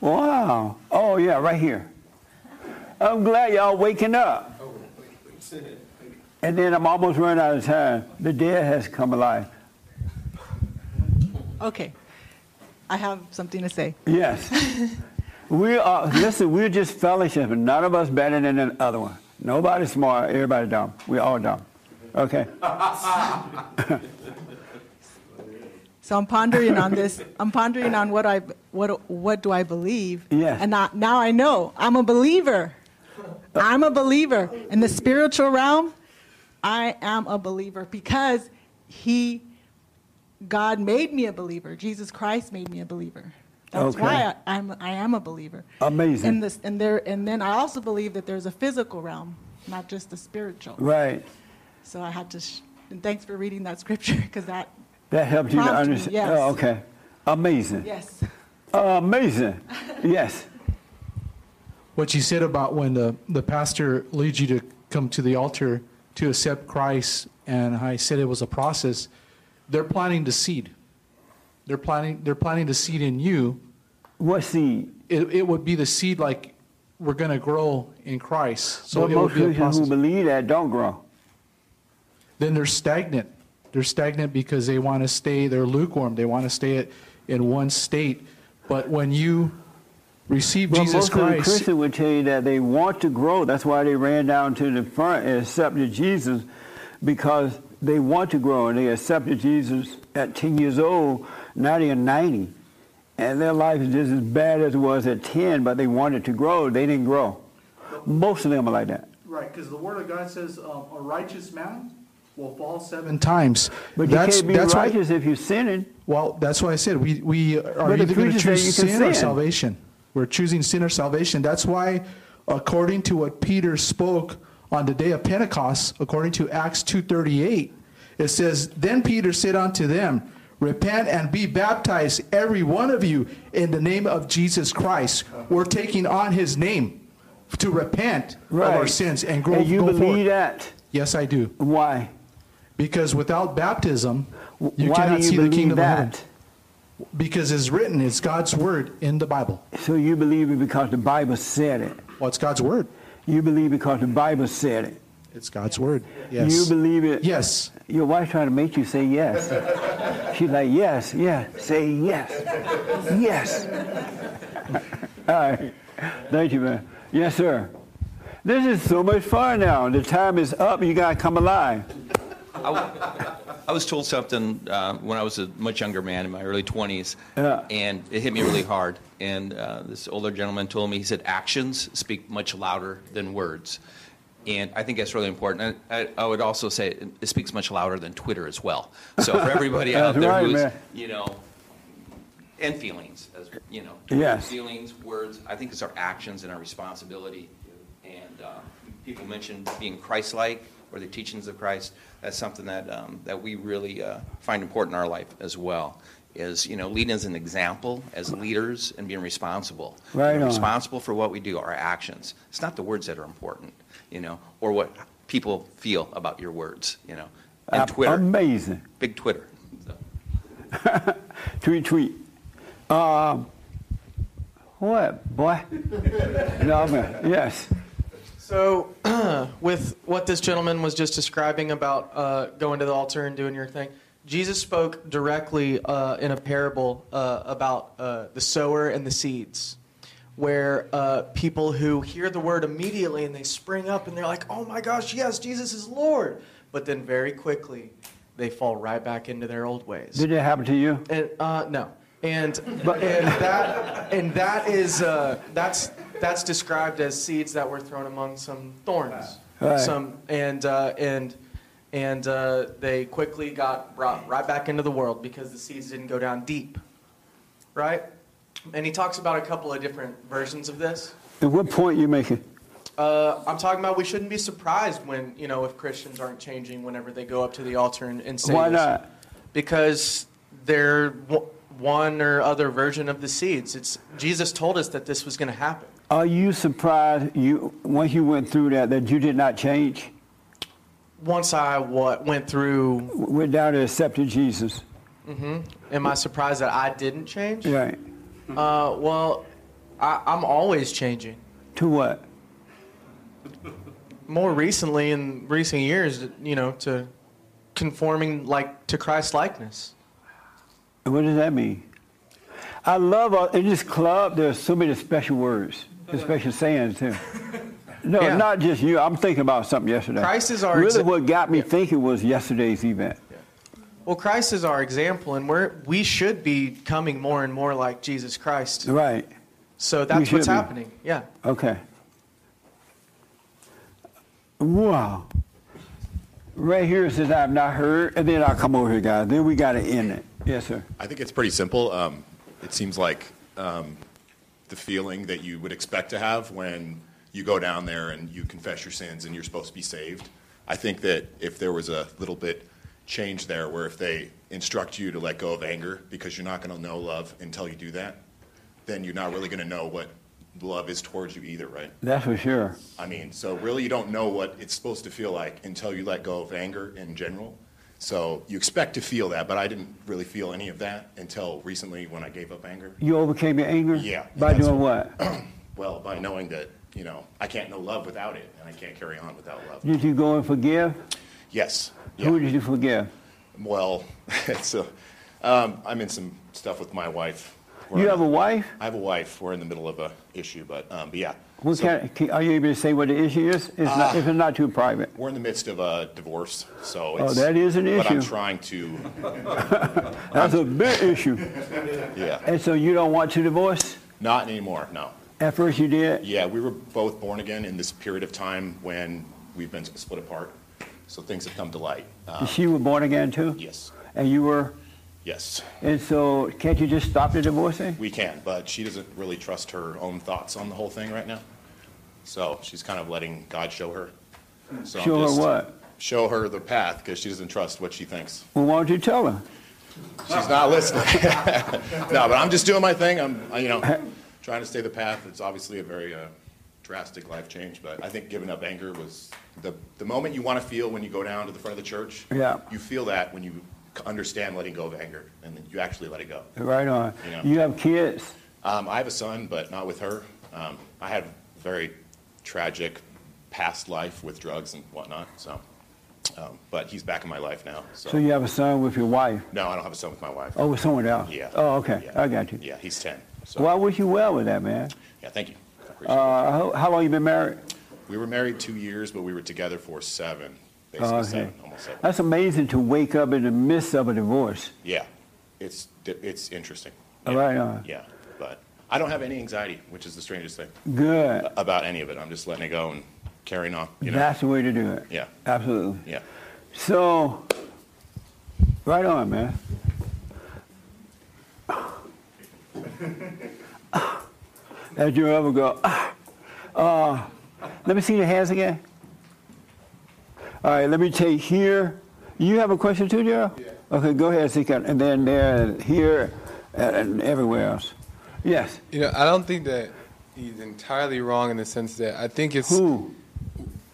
wow. Oh, yeah, right here. I'm glad y'all waking up. And then I'm almost running out of time. The dead has come alive. Okay. I have something to say. Yes. we are, listen, we're just fellowship. None of us better than the other one. Nobody's smart, everybody dumb. We're all dumb. Okay. So I'm pondering on this. I'm pondering on what I what what do I believe? Yes. And now, now I know I'm a believer. I'm a believer in the spiritual realm. I am a believer because He, God made me a believer. Jesus Christ made me a believer. That's Okay. why I, I'm I am a believer. Amazing. And this and there and then I also believe that there's a physical realm, not just the spiritual. Right. So I had to. Sh- and thanks for reading that scripture because that That helped you to Prompted me, understand. yes. Oh, okay. Amazing. yes. Oh, amazing. Yes. What you said about when the, the pastor leads you to come to the altar to accept Christ, and I said it was a process. They're planting the seed. They're planting. They're planting the seed in you. What seed? It, it would be the seed like we're going to grow in Christ. So but most Christians who believe that don't grow. Then they're stagnant. They're stagnant because they want to stay. They're lukewarm. They want to stay at, in one state. But when you receive But Jesus most of the Christ, Christians would tell you that they want to grow. That's why they ran down to the front and accepted Jesus, because they want to grow, and they accepted Jesus at 10 years old. Now they're 90, and their life is just as bad as it was at 10. But they wanted to grow. They didn't grow. Most of them are like that. Right, because the Word of God says um, a righteous man will fall seven times. But that's, you can't be why- righteous if you're sinning. Well, that's why I said we, we are But the either going to preacher said choose you can sin or sin. salvation. We're choosing sin or salvation. That's why, according to what Peter spoke on the day of Pentecost, according to Acts 2.38, it says, Then Peter said unto them, Repent and be baptized, every one of you, in the name of Jesus Christ. We're taking on his name to repent of our sins and grow And you believe forward. that? Yes, I do. Why? Because without baptism, you Why cannot you see the kingdom of that? heaven. Because it's written, it's God's word in the Bible. So you believe it because the Bible said it. Well, it's God's word. You believe because the Bible said it. It's God's word. Yes. You believe it. Yes. Your wife trying to make you say yes. She's like, yes, yes, say yes, yes. All right. Thank you, man. Yes, sir. This is so much fun now. The time is up. You got to come alive. I, was told something uh, when I was a much younger man in my early 20s, Yeah. and it hit me really hard. And uh, this older gentleman told me, he said, actions speak much louder than words. And I think that's really important. And I, I would also say it, it speaks much louder than Twitter as well. So for everybody out there right, who's, man. you know, and feelings, as you know, Yes. feelings, words. I think it's our actions and our responsibility. And uh, people mentioned being Christ-like or the teachings of Christ. That's something that um, that we really uh, find important in our life as well. Is you know leading as an example as leaders and being responsible. Right Being on. responsible for what we do, our actions. It's not the words that are important, you know, or what people feel about your words, you know. And Uh, Twitter, Amazing. big Twitter. tweet, tweet. Um, what, boy? no, man. Yes. So, with what this gentleman was just describing about uh, going to the altar and doing your thing, Jesus spoke directly uh, in a parable uh, about uh, the sower and the seeds, where uh, people who hear the word immediately and they spring up and they're like, "Oh my gosh, yes, Jesus is Lord," but then very quickly they fall right back into their old ways. Did that happen to you? And uh, no, and but and that and that is uh, that's that's described as seeds that were thrown among some thorns. Right. Some and uh, and and uh, they quickly got brought right back into the world because the seeds didn't go down deep, right? And he talks about a couple of different versions of this. At what point you making? Uh, I'm talking about we shouldn't be surprised when you know if Christians aren't changing whenever they go up to the altar and, and say Why this. not? Because they're w- one or other version of the seeds. It's Jesus told us that this was going to happen. Are you surprised you once you went through that that you did not change? Once I what went through, went down to accepted Jesus. Mm-hmm. am I surprised that I didn't change? Right. Uh, well, I, I'm always changing. To what? More recently, in recent years, you know, to conforming like to Christ likeness. What does that mean? I love in this club. There's so many special words, and special sayings too. No, Yeah. not just you. I'm thinking about something yesterday. Christ is our really. exa- what got me thinking was yesterday's event. Well, Christ is our example, and we're we should be coming more and more like Jesus Christ. Right. So that's what's be. happening. Yeah. Okay. Wow. Right here it says I've not heard, and then I'll come over here, guys. Then we got to end it. Yes, sir. I think it's pretty simple. Um, it seems like um, the feeling that you would expect to have when you go down there and you confess your sins and you're supposed to be saved. I think that if there was a little bit change there, where if they instruct you to let go of anger because you're not going to know love until you do that, then you're not really going to know what love is towards you either, right? That's for sure. I mean, so really you don't know what it's supposed to feel like until you let go of anger in general. So you expect to feel that, but I didn't really feel any of that until recently when I gave up anger. You overcame your anger. Yeah. By doing what? Well, by knowing that, you know, I can't know love without it, and I can't carry on without love. Did you go and forgive? Yes. Who did you forgive? Well, it's a, um, I'm in some stuff with my wife. We're You have a wife? I have a wife. We're in the middle of a issue, but um, but yeah. So- can, are you able to say what the issue is? It's not, Uh, if it's not too private. We're in the midst of a divorce, so Oh, that is an issue. But I'm trying to. That's a big issue. Yeah. And so you don't want to divorce? Not anymore. No. At first you did? Yeah, we were both born again in this period of time when we've been split apart, so things have come to light. Um, She was born again too? Yes. And you were? Yes. And so can't you just stop the divorcing? We can, but she doesn't really trust her own thoughts on the whole thing right now. So she's kind of letting God show her. So I'm Show her just- what? Show her the path because she doesn't trust what she thinks. Well, why don't you tell her? She's not listening. no, but I'm just doing my thing. I'm, I- you know, trying to stay the path. It's obviously a very uh, drastic life change, but I think giving up anger was the the moment you want to feel when you go down to the front of the church. Yeah. You feel that when you understand letting go of anger, and then you actually let it go. Right on. You know. You have kids? Um, I have a son, but not with her. Um, I had a very tragic past life with drugs and whatnot. So, um, but he's back in my life now. So. So you have a son with your wife? no, I don't have a son with my wife. Oh, with someone else? Yeah. Oh, okay. Yeah. I got you. Yeah, he's ten. So. Well, I wish you well with that, man. Yeah, thank you. Uh, how, how long you been married? We were married two years, but we were together for seven, basically Oh, okay. seven, seven. That's amazing to wake up in the midst of a divorce. Yeah, it's it's interesting. Right on. Yeah, but I don't have any anxiety, which is the strangest thing Good. about any of it. I'm just letting it go and carrying on. You know? That's the way to do it. Yeah. Absolutely. Yeah. So, right on, man. As you ever go. Uh, let me see your hands again. All right, let me take here. You have a question too, Gerald? Yeah. Okay, go ahead, seek and then there, here, and, and everywhere else. Yes. You know, I don't think that he's entirely wrong in the sense that I think it's Who?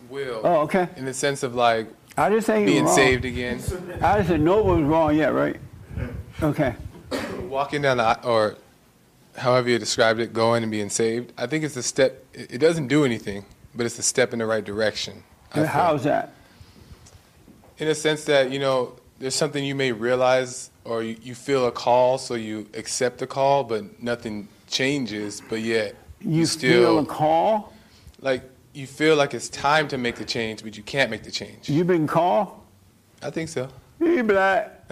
Will. Oh, okay. In the sense of like I didn't say being wrong. saved again. I just said no one was wrong yet, right? Okay. walking down the or however you described it, going and being saved. I think it's a step. It doesn't do anything, but it's a step in the right direction. How's that? In a sense that you know, there's something you may realize, or you, you feel a call, so you accept the call, but nothing changes. But yet You still feel a call? like you feel like it's time to make the change, but you can't make the change. You've been called? I think so. You black.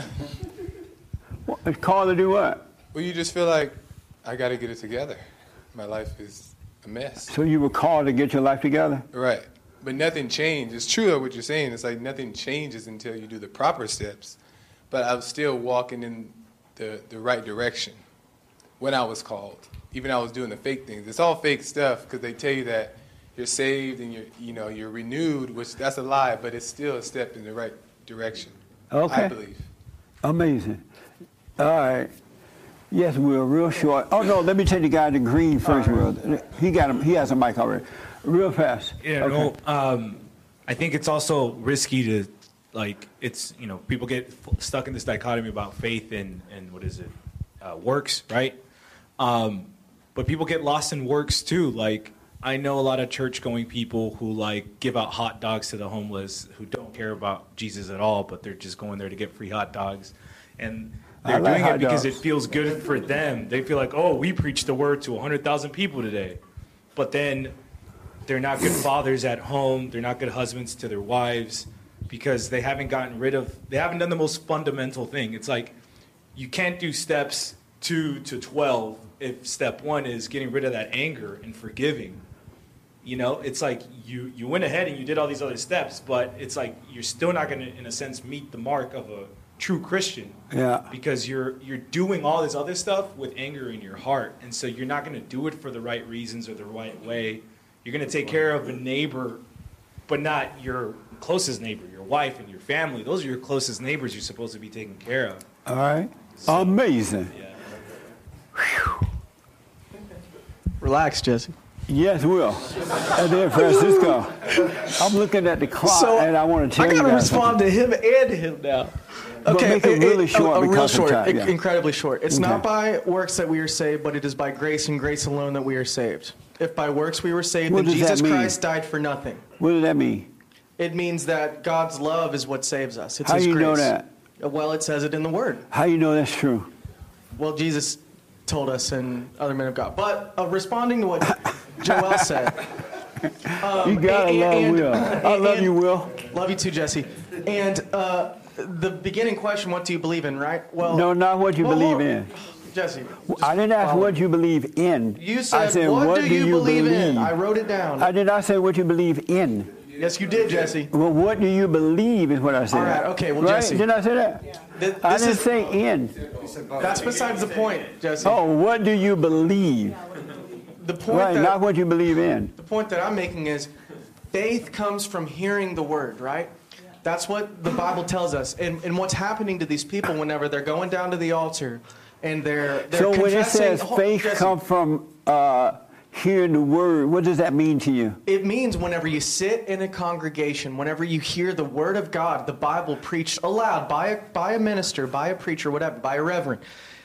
What, called to do what? Well, you just feel like I got to get it together. My life is a mess. So you were called to get your life together? Right. But nothing changed. It's true what you're saying. It's like nothing changes until you do the proper steps. But I was still walking in the, the right direction when I was called. Even I was doing the fake things. It's all fake stuff because they tell you that you're saved and you're you know you're renewed, which that's a lie, but it's still a step in the right direction. Okay. I believe. Amazing. All right. Yes, we're real short. Oh no, let me take the guy in the green first. Will. He got him. He has a mic already. Real fast. Yeah, Okay. no. Um, I think it's also risky to, like, it's you know people get f- stuck in this dichotomy about faith and and what is it, uh, works, right? Um, but people get lost in works too. Like I know a lot of church-going people who like give out hot dogs to the homeless who don't care about Jesus at all, but they're just going there to get free hot dogs, and they're like doing it because dogs. it feels good for them. They feel like, oh, we preached the word to 100,000 people today. But then they're not good fathers at home. They're not good husbands to their wives because they haven't gotten rid of, they haven't done the most fundamental thing. It's like you can't do steps two to 12 if step one is getting rid of that anger and forgiving. You know, it's like you, you went ahead and you did all these other steps, but it's like you're still not going to, in a sense, meet the mark of a true Christian Yeah. because you're you're doing all this other stuff with anger in your heart and so you're not going to do it for the right reasons or the right way you're going to take care of a neighbor but not your closest neighbor your wife and your family those are your closest neighbors you're supposed to be taking care of All right. Amazing. Relax, Jesse. Yes, Will. And then Francisco. I'm looking at the clock So, and I want to tell I you gotta respond something. to him and him now. But Okay, make it really short a, a real short, time, yeah. incredibly short. It's Okay. not by works that we are saved, but it is by grace and grace alone that we are saved. If by works we were saved, What then does that Jesus mean? Christ died for nothing. What does that mean? It means that God's love is what saves us. It's How His you grace. know that? Uh, Well, it says it in the Word. How do you know that's true? Well, Jesus told us and other men of God. But uh, responding to what Joel said. um, You gotta and- love and- Will. I love and- you, Will. Love you too, Jesse. And uh, the beginning question, what do you believe in, right? Well, No, not what you well, believe hold- in. Jesse. I didn't ask what you believe in. You said, I said, said, what, do you, believe, in? I wrote it down. I did not say what you believe in. yes, you did, Jesse. Well, what do you believe is what I said. All right, okay, well, right? Jesse. Did I say that? Th- I didn't is- say in. That's besides the point, Jesse. Oh, what do you believe? The point Right, that not what you believe in. the point that I'm making is faith comes from hearing the word, right? That's what the Bible tells us. And, and what's happening to these people whenever they're going down to the altar and they're, they're So when it says faith Jesse, come from uh, hearing the word, what does that mean to you? It means whenever you sit in a congregation, whenever you hear the word of God, the Bible preached aloud by a, by a minister, by a preacher, whatever, by a reverend,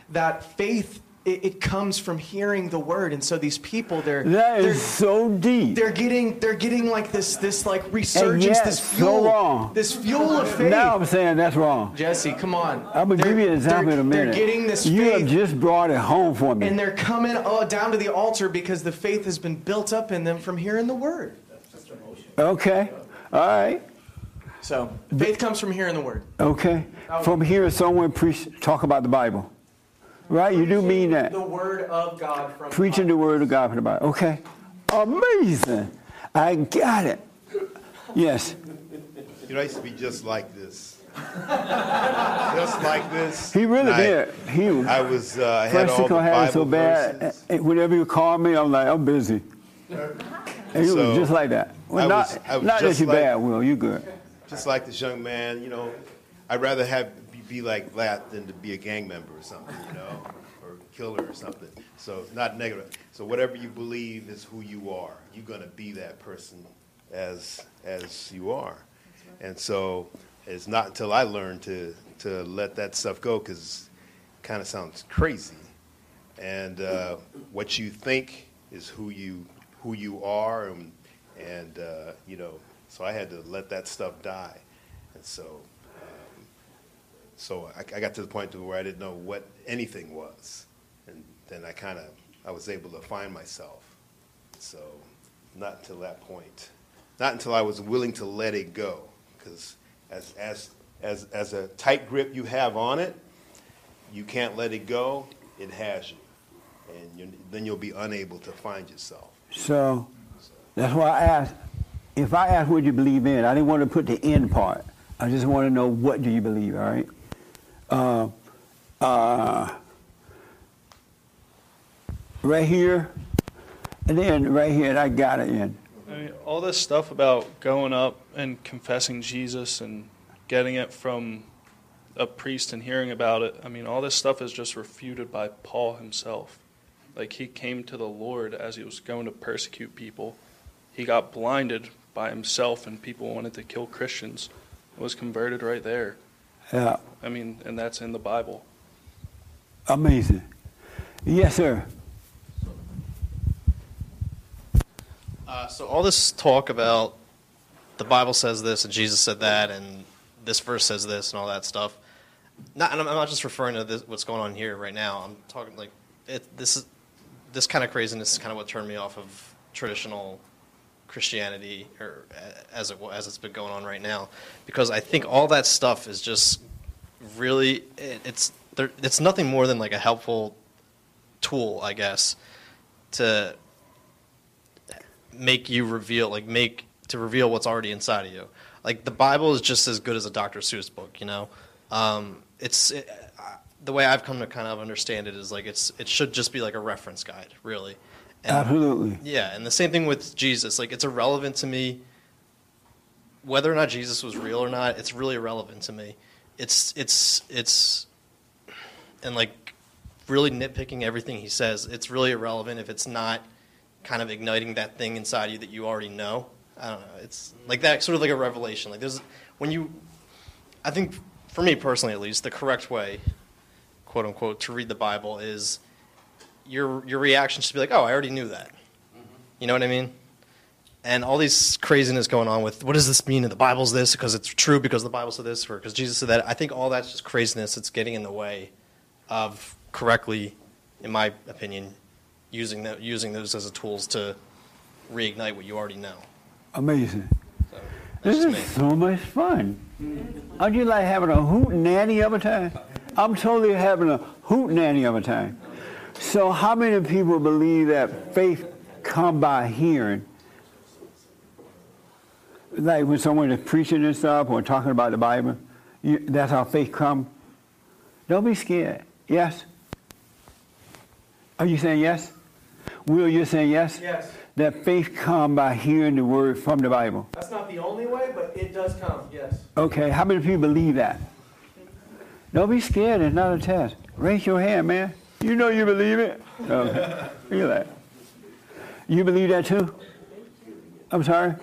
that faith it, it comes from hearing the word. And so these people, they're That they're, so deep. they're getting they're getting like this this like resurgence, yet this so fuel, wrong. this fuel of faith. Now I'm saying that's wrong. Jesse, come on. I'm gonna give you an example in a they're minute. getting this you faith. have just brought it home for me. and they're coming oh, down to the altar because the faith has been built up in them from hearing the word. Okay. All right. So faith comes from hearing the word. Okay. From hearing someone preach, talk about the Bible. Right? You do mean that. The word of God from Preaching the word of God from the Bible. Okay. Amazing. I got it. Yes. You know, I used to be just like this. just like this. He really And I- did. He was. I was, uh, I had all the Fresco had Bible so bad. verses. Whenever you call me, I'm like, I'm busy. And he So, was just like that. Well, I not was- I was not that just you like- bad, Will. You good. Just like this young man, you know, I'd rather have be, be like that than to be a gang member or something, you know, or killer or something. So not negative. So whatever you believe is who you are. You're going to be that person as as you are. And so it's not until I learned to to let that stuff go because it kind of sounds crazy. And uh, what you think is who you who you are, and and uh, you know. So I had to let that stuff die, and so so I, I got to the point to where I didn't know what anything was, and then I kind of I was able to find myself. So not until that point, not until I was willing to let it go, because as as as as a tight grip you have on it, you can't let it go. It has you, and then you'll be unable to find yourself. So that's why I asked. If I asked what you believe in, I didn't want to put the end part. I just want to know what do you believe. All right. Uh, uh, right here, and then right here, and I got it in. I mean, all this stuff about going up and confessing Jesus and getting it from a priest and hearing about it, I mean, all this stuff is just refuted by Paul himself. Like, he came to the Lord as he was going to persecute people. He got blinded by himself, and people wanted to kill Christians. Was converted right there. Yeah, I mean, and that's in the Bible. amazing. Yes, sir. Uh, so all this talk about the Bible says this and Jesus said that and this verse says this and all that stuff. Not, and I'm I'm not just referring to this, what's going on here right now. I'm talking like it, this is this kind of craziness is kind of what turned me off of traditional Christianity or as it as it's been going on right now because I think all that stuff is just really it, it's there, it's nothing more than like a helpful tool, I guess, to make you reveal like make to reveal what's already inside of you. Like the Bible is just as good as a Dr. Seuss book, you know. Um, it's it, uh, the way I've come to kind of understand it is like it's it should just be like a reference guide, really. And- Absolutely. Yeah, and the same thing with Jesus. Like it's irrelevant to me whether or not Jesus was real or not. It's really irrelevant to me. It's it's it's and like really nitpicking everything he says. It's really irrelevant if it's not kind of igniting that thing inside you that you already know. I don't know. It's like that sort of like a revelation. Like there's when you I think for me personally at least, the correct way, quote unquote, to read the Bible is your your reaction should be like, "Oh, I already knew that." Mm-hmm. You know what I mean? And all these craziness going on with what does this mean? And the Bible's this because it's true because the Bible said this or because Jesus said that. I think all that's just craziness. It's getting in the way of correctly in my opinion, using that using those as a tools to reignite what you already know. Amazing. that's This is me. so much fun. Aren't you like having a hoot nanny of a time? I'm totally having a hoot nanny of a time. So how many people believe that faith come by hearing? Like when someone is preaching and stuff or talking about the Bible, you, that's how faith come. Don't be scared. Yes? Are you saying yes? Will, you saying yes? Yes. That faith come by hearing the word from the Bible. That's not the only way, but it does come. Yes. Okay, how many people believe that? Don't be scared, it's not a test. Raise your hand, man. You know you believe it. Okay. Look at that. You believe that too? I'm sorry?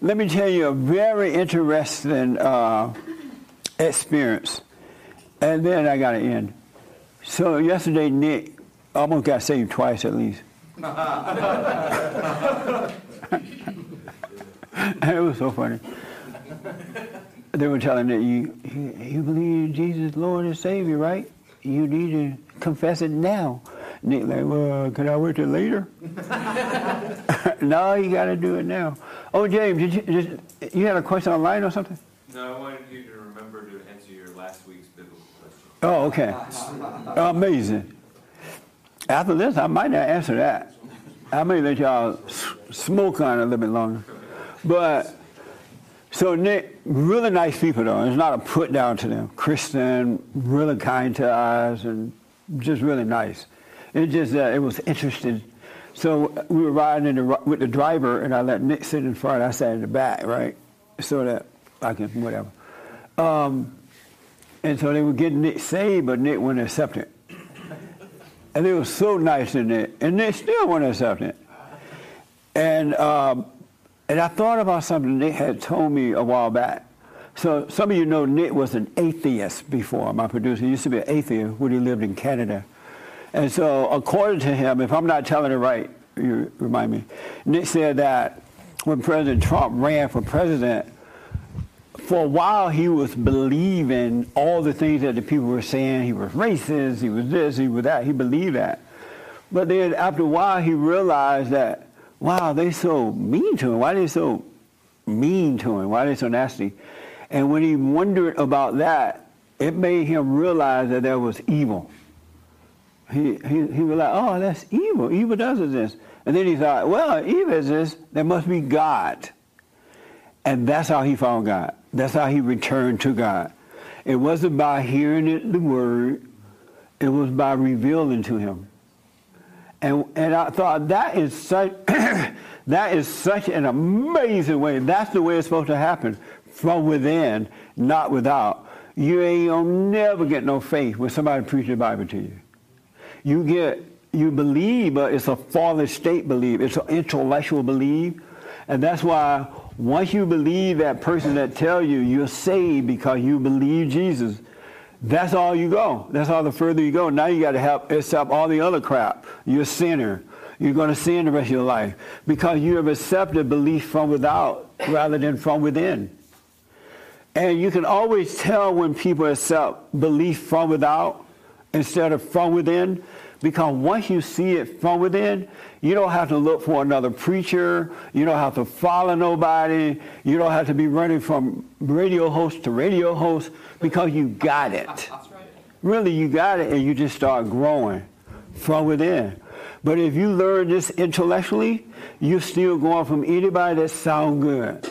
Let me tell you a very interesting uh, experience. And then I got to end. So yesterday, Nick almost got saved twice at least. it was so funny. They were telling that you, you, you believe Jesus Lord and Savior, right? You need to confess it now. Nick like, well, can I wait till later? no, you got to do it now. Oh, James, did you, did, you had a question online or something? No, I wanted you to remember to answer your last week's biblical question. Oh, okay. Amazing. After this, I might not answer that. I may let y'all s- smoke on it a little bit longer. But, so Nick, really nice people though. It's not a put down to them. Christian, really kind to us, and just really nice. It just, uh, it was interesting. So we were riding in the, with the driver, and I let Nick sit in front. I sat in the back, right? So that I can, whatever. Um, and so they were getting Nick saved, but Nick wouldn't accept it. And they were so nice to Nick, and Nick still wouldn't accept it. And um, and I thought about something Nick had told me a while back. So some of you know Nick was an atheist before. My producer he used to be an atheist when he lived in Canada. And so according to him, if I'm not telling it right, you remind me. Nick said that when President Trump ran for president, for a while he was believing all the things that the people were saying. He was racist, he was this, he was that. He believed that. But then after a while he realized that, wow, they so mean to him. Why are they so mean to him? Why are they so nasty? And when he wondered about that, it made him realize that there was evil. He, he, he was like, oh, that's evil. Evil does this. And then he thought, well, evil is this. There must be God. And that's how he found God. That's how he returned to God. It wasn't by hearing it, the word. It was by revealing to him. And, and I thought that is such that is such an amazing way. That's the way it's supposed to happen from within, not without. You ain't gonna never get no faith when somebody preaches the Bible to you. You get you believe, but it's a fallen state belief. It's an intellectual belief, and that's why once you believe that person that tell you you're saved because you believe Jesus, that's all you go. That's all the further you go. Now you got to help accept all the other crap. You're a sinner. You're going to sin the rest of your life because you have accepted belief from without rather than from within. And you can always tell when people accept belief from without instead of from within because once you see it from within, you don't have to look for another preacher. You don't have to follow nobody. You don't have to be running from radio host to radio host because you got it. Really, you got it and you just start growing from within. But if you learn this intellectually, you're still going from anybody that sound good.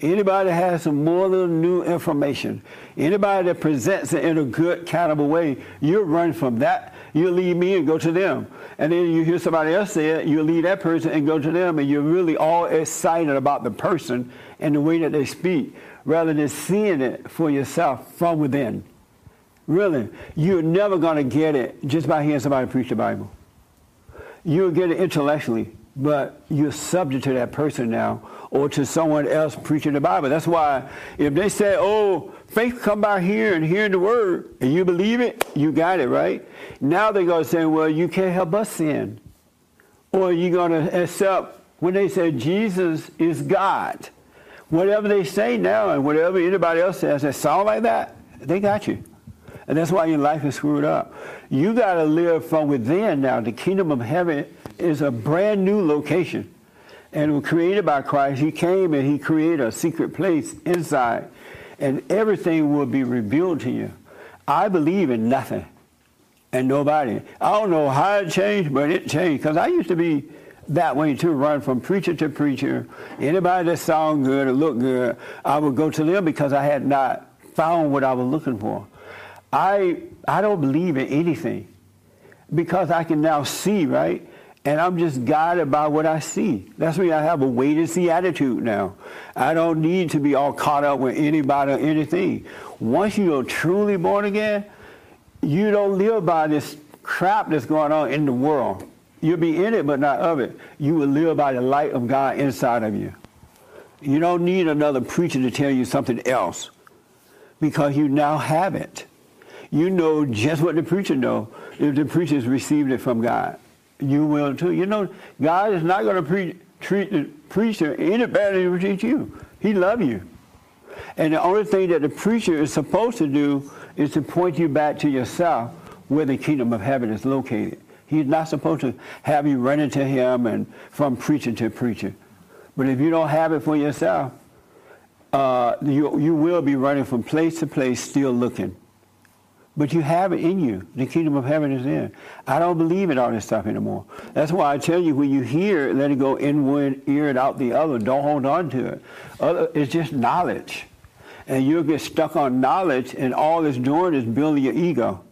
Anybody that has some more little new information, anybody that presents it in a good kind of a way, you run from that. You leave me and go to them. And then you hear somebody else say it, you leave that person and go to them, and you're really all excited about the person and the way that they speak, rather than seeing it for yourself from within. Really, you're never going to get it just by hearing somebody preach the Bible. You'll get it intellectually, but you're subject to that person now or to someone else preaching the Bible. That's why if they say, oh, faith come by hearing, hearing the word, and you believe it, you got it, right? Now they're going to say, well, you can't help us sin. Or you're going to accept when they say Jesus is God. Whatever they say now and whatever anybody else says that sound like that, they got you. And that's why your life is screwed up. You got to live from within now. The kingdom of heaven is a brand new location. And it was created by Christ. He came and he created a secret place inside. And everything will be revealed to you. I believe in nothing and nobody. I don't know how it changed, but it changed. Because I used to be that way too, run from preacher to preacher. Anybody that sound good or look good, I would go to them because I had not found what I was looking for. I I don't believe in anything because I can now see, right? And I'm just guided by what I see. That's why I have a wait and see attitude now. I don't need to be all caught up with anybody or anything. Once you are truly born again, you don't live by this crap that's going on in the world. You'll be in it, but not of it. You will live by the light of God inside of you. You don't need another preacher to tell you something else because you now have it. You know just what the preacher know if the preacher's received it from God. You will too. You know, God is not going to pre- treat the preacher any better than he treat you. He loves you. And the only thing that the preacher is supposed to do is to point you back to yourself where the kingdom of heaven is located. He's not supposed to have you running to him and from preacher to preacher. But if you don't have it for yourself, uh, you, you will be running from place to place still looking. But you have it in you. The kingdom of heaven is in. I don't believe in all this stuff anymore. That's why I tell you when you hear it, let it go in one ear and out the other. Don't hold on to it. Other, it's just knowledge. And you'll get stuck on knowledge, and all it's doing is building your ego.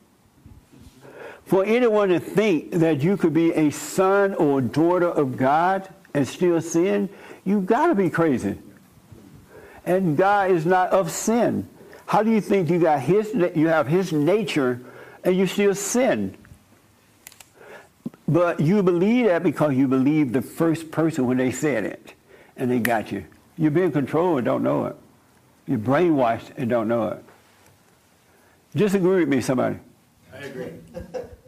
For anyone to think that you could be a son or daughter of God and still sin, you've got to be crazy. And God is not of sin. How do you think you got his you have his nature and you still sin? But you believe that because you believe the first person when they said it and they got you. You're being controlled and don't know it. You're brainwashed and don't know it. Disagree with me, somebody. I agree.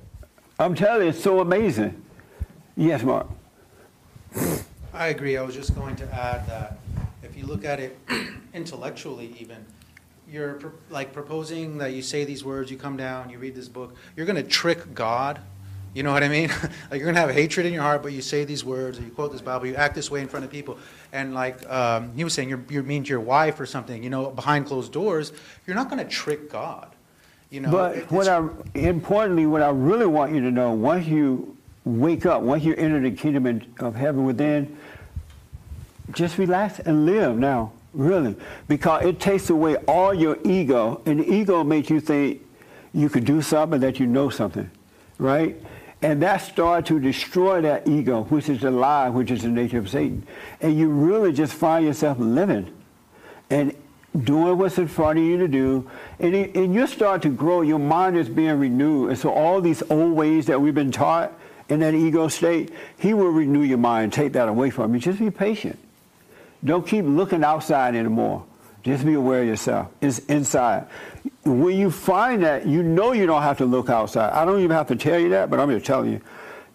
I'm telling you, it's so amazing. Yes, Mark. I agree. I was just going to add that if you look at it intellectually, even, you're pro- like proposing that you say these words, you come down, you read this book, you're going to trick God. You know what I mean? like you're going to have hatred in your heart, but you say these words, or you quote this Bible, you act this way in front of people. And like um, he was saying, you're, you're mean to your wife or something, you know, behind closed doors, you're not going to trick God. You know, but it- what I importantly, what I really want you to know, once you wake up, once you enter the kingdom of heaven within, just relax and live now, really, because it takes away all your ego, and ego makes you think you could do something that you know something, right? And that starts to destroy that ego, which is the lie, which is the nature of Satan, and you really just find yourself living, and doing what's in front of you to do, and, it, and you start to grow. Your mind is being renewed, and so all these old ways that we've been taught in that ego state, He will renew your mind, take that away from you. Just be patient. Don't keep looking outside anymore. Just be aware of yourself. It's inside. When you find that, you know you don't have to look outside. I don't even have to tell you that, but I'm just telling you.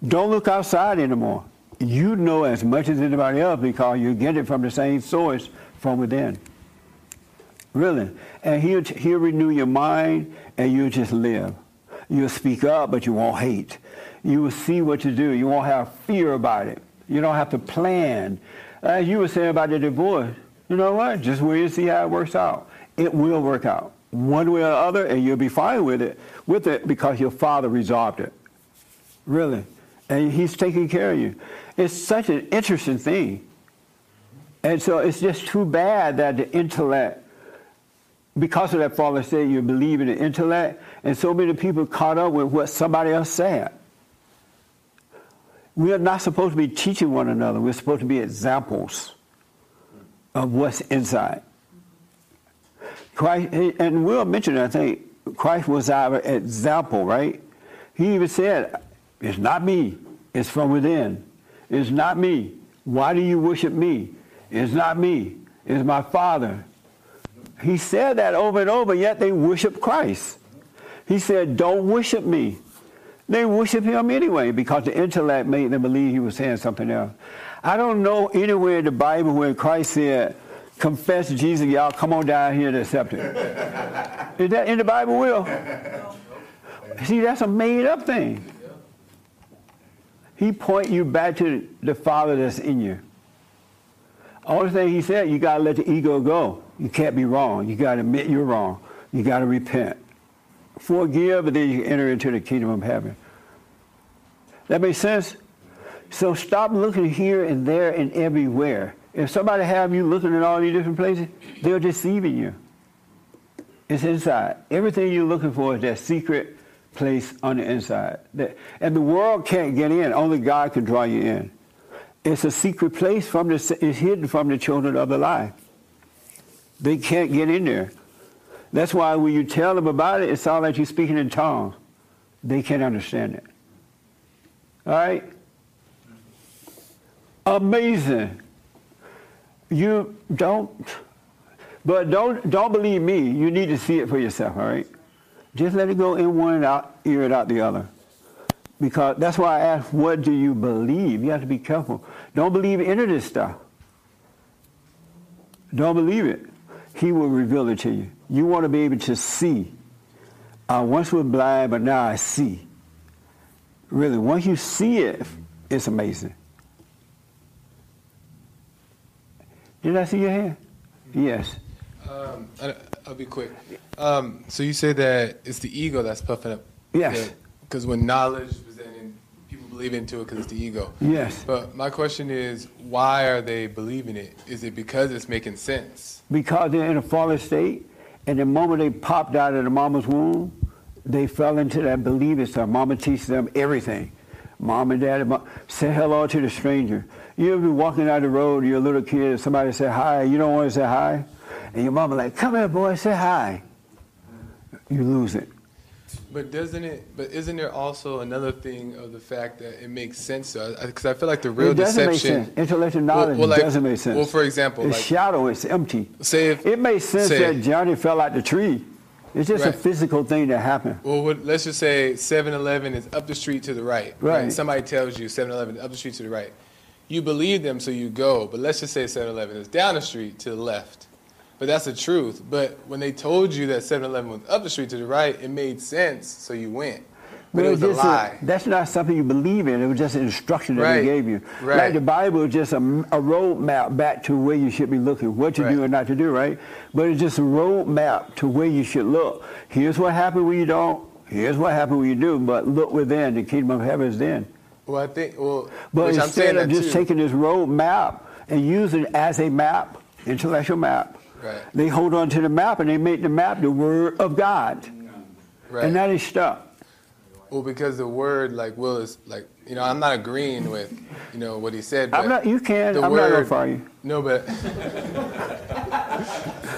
Don't look outside anymore. You know as much as anybody else because you get it from the same source from within. Really. And he'll, he'll renew your mind and you'll just live. You'll speak up, but you won't hate. You will see what to do. You won't have fear about it. You don't have to plan. As you were saying about the divorce, you know what? Just wait and see how it works out. It will work out one way or the other, and you'll be fine with it, with it because your father resolved it. Really. And he's taking care of you. It's such an interesting thing. And so it's just too bad that the intellect, because of that father said you believe in the intellect, and so many people caught up with what somebody else said. We are not supposed to be teaching one another. We're supposed to be examples of what's inside. Christ, and we'll mentioned, I think, Christ was our example, right? He even said, It's not me, it's from within. It's not me. Why do you worship me? It's not me, it's my Father. He said that over and over, yet they worship Christ. He said, Don't worship me. They worship him anyway because the intellect made them believe he was saying something else. I don't know anywhere in the Bible where Christ said, confess Jesus, y'all come on down here to accept it. Is that in the Bible, Will? See, that's a made up thing. He point you back to the Father that's in you. Only thing he said, you gotta let the ego go. You can't be wrong. You gotta admit you're wrong. You gotta repent. Forgive, and then you enter into the kingdom of heaven. That makes sense? So stop looking here and there and everywhere. If somebody have you looking in all these different places, they're deceiving you. It's inside. Everything you're looking for is that secret place on the inside. And the world can't get in. Only God can draw you in. It's a secret place from the, it's hidden from the children of the light. They can't get in there. That's why when you tell them about it, it's all like you're speaking in tongues. They can't understand it. All right? Amazing. You don't, but don't don't believe me. You need to see it for yourself. All right? Just let it go in one and out, ear it out the other. Because that's why I ask, what do you believe? You have to be careful. Don't believe any of this stuff. Don't believe it. He will reveal it to you. You want to be able to see. I once was blind, but now I see. Really, once you see it, it's amazing. Did I see your hand? Yes. Um, I, I'll be quick. Um, so you say that it's the ego that's puffing up. Yes. Because when knowledge was in, people believe into it because it's the ego. Yes. But my question is, why are they believing it? Is it because it's making sense? Because they're in a fallen state, and the moment they popped out of the mama's womb, they fell into that believing stuff. Mama teaches them everything. Mom and dad say hello to the stranger. You ever be walking down the road, you're a little kid, and somebody say hi, you don't want to say hi, and your mama like, come here, boy, say hi. You lose it. But doesn't it? But isn't there also another thing of the fact that it makes sense? Because I feel like the real it doesn't deception. make sense. Intellectual knowledge well, like- doesn't make sense. Well, for example, it's like shadow. It's empty. say if It makes sense say- that Johnny fell out the tree. It's just a physical thing that happened. Well, what, let's just say 7-Eleven is up the street to the right. Right. Somebody tells you 7-Eleven is up the street to the right. You believe them, so you go. But let's just say 7-Eleven is down the street to the left. But that's the truth. But when they told you that 7-Eleven was up the street to the right, it made sense, so you went. But Well, it was a just a- lie. that's not something you believe in. It was just an instruction that Right. they gave you. Right. Like the Bible is just a, a road map back to where you should be looking, what to do and not to do, right? But it's just a road map to where you should look. Here's what happened when you don't. Here's what happened when you do. But look within. The kingdom of heaven is then. Well, I think. Well, But which I'm saying instead of just too. taking this road map and using it as a map, intellectual map, Right. they hold on to the map and they make the map the word of God. Right. And that is stuck. Well, because the word, like Will is, like you know, I'm not agreeing with, you know, what he said. But I'm not- you can. the I'm not gonna you. No, but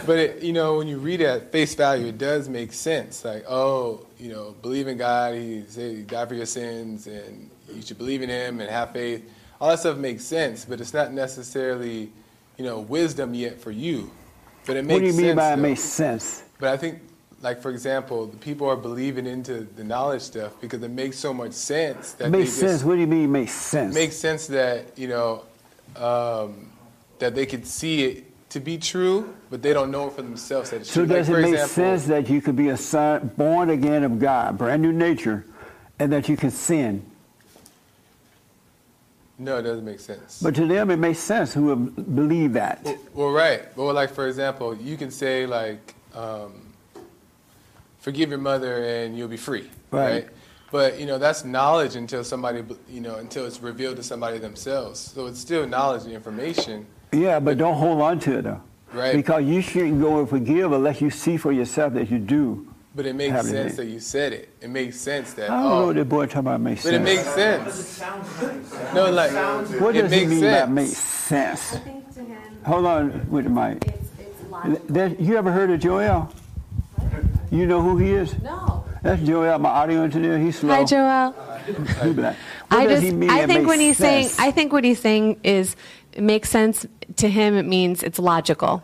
but it, you know, when you read it at face value, it does make sense. Like, oh, you know, believe in God. He he died for your sins, and you should believe in Him and have faith. All that stuff makes sense, but it's not necessarily, you know, wisdom yet for you. But it makes What do you mean sense, by it though. makes sense? But I think, like for example, the people are believing into the knowledge stuff because it makes so much sense that It makes they just sense. What do you mean makes sense? makes sense that you know um, that they could see it to be true, but they don't know it for themselves that it's So true. does like, it make example, sense that you could be a son, born again of God, brand new nature, and that you can sin? No, it doesn't make sense. But to them, it makes sense who would believe that. Well, right. Well, like for example, you can say like, um, "Forgive your mother and you'll be free." Right. But you know that's knowledge until somebody, you know, until it's revealed to somebody themselves. So it's still knowledge and information. Yeah, but don't hold on to it though. Right. Because you shouldn't go and forgive unless you see for yourself that you do. But it makes have it. sense that you said it. It makes sense that. I don't know oh, what that boy talking about makes But it sense. makes sense. No, like What it does he makes mean sense. by makes sense? Hold on with the mic. There- you ever heard of Joel? You know who he is? No. That's Joel, my audio engineer. He's slow. Hi, Joel. He be like, what I does just, he mean I think makes when he's saying. I think what he's saying is, it makes sense to him. It means it's logical,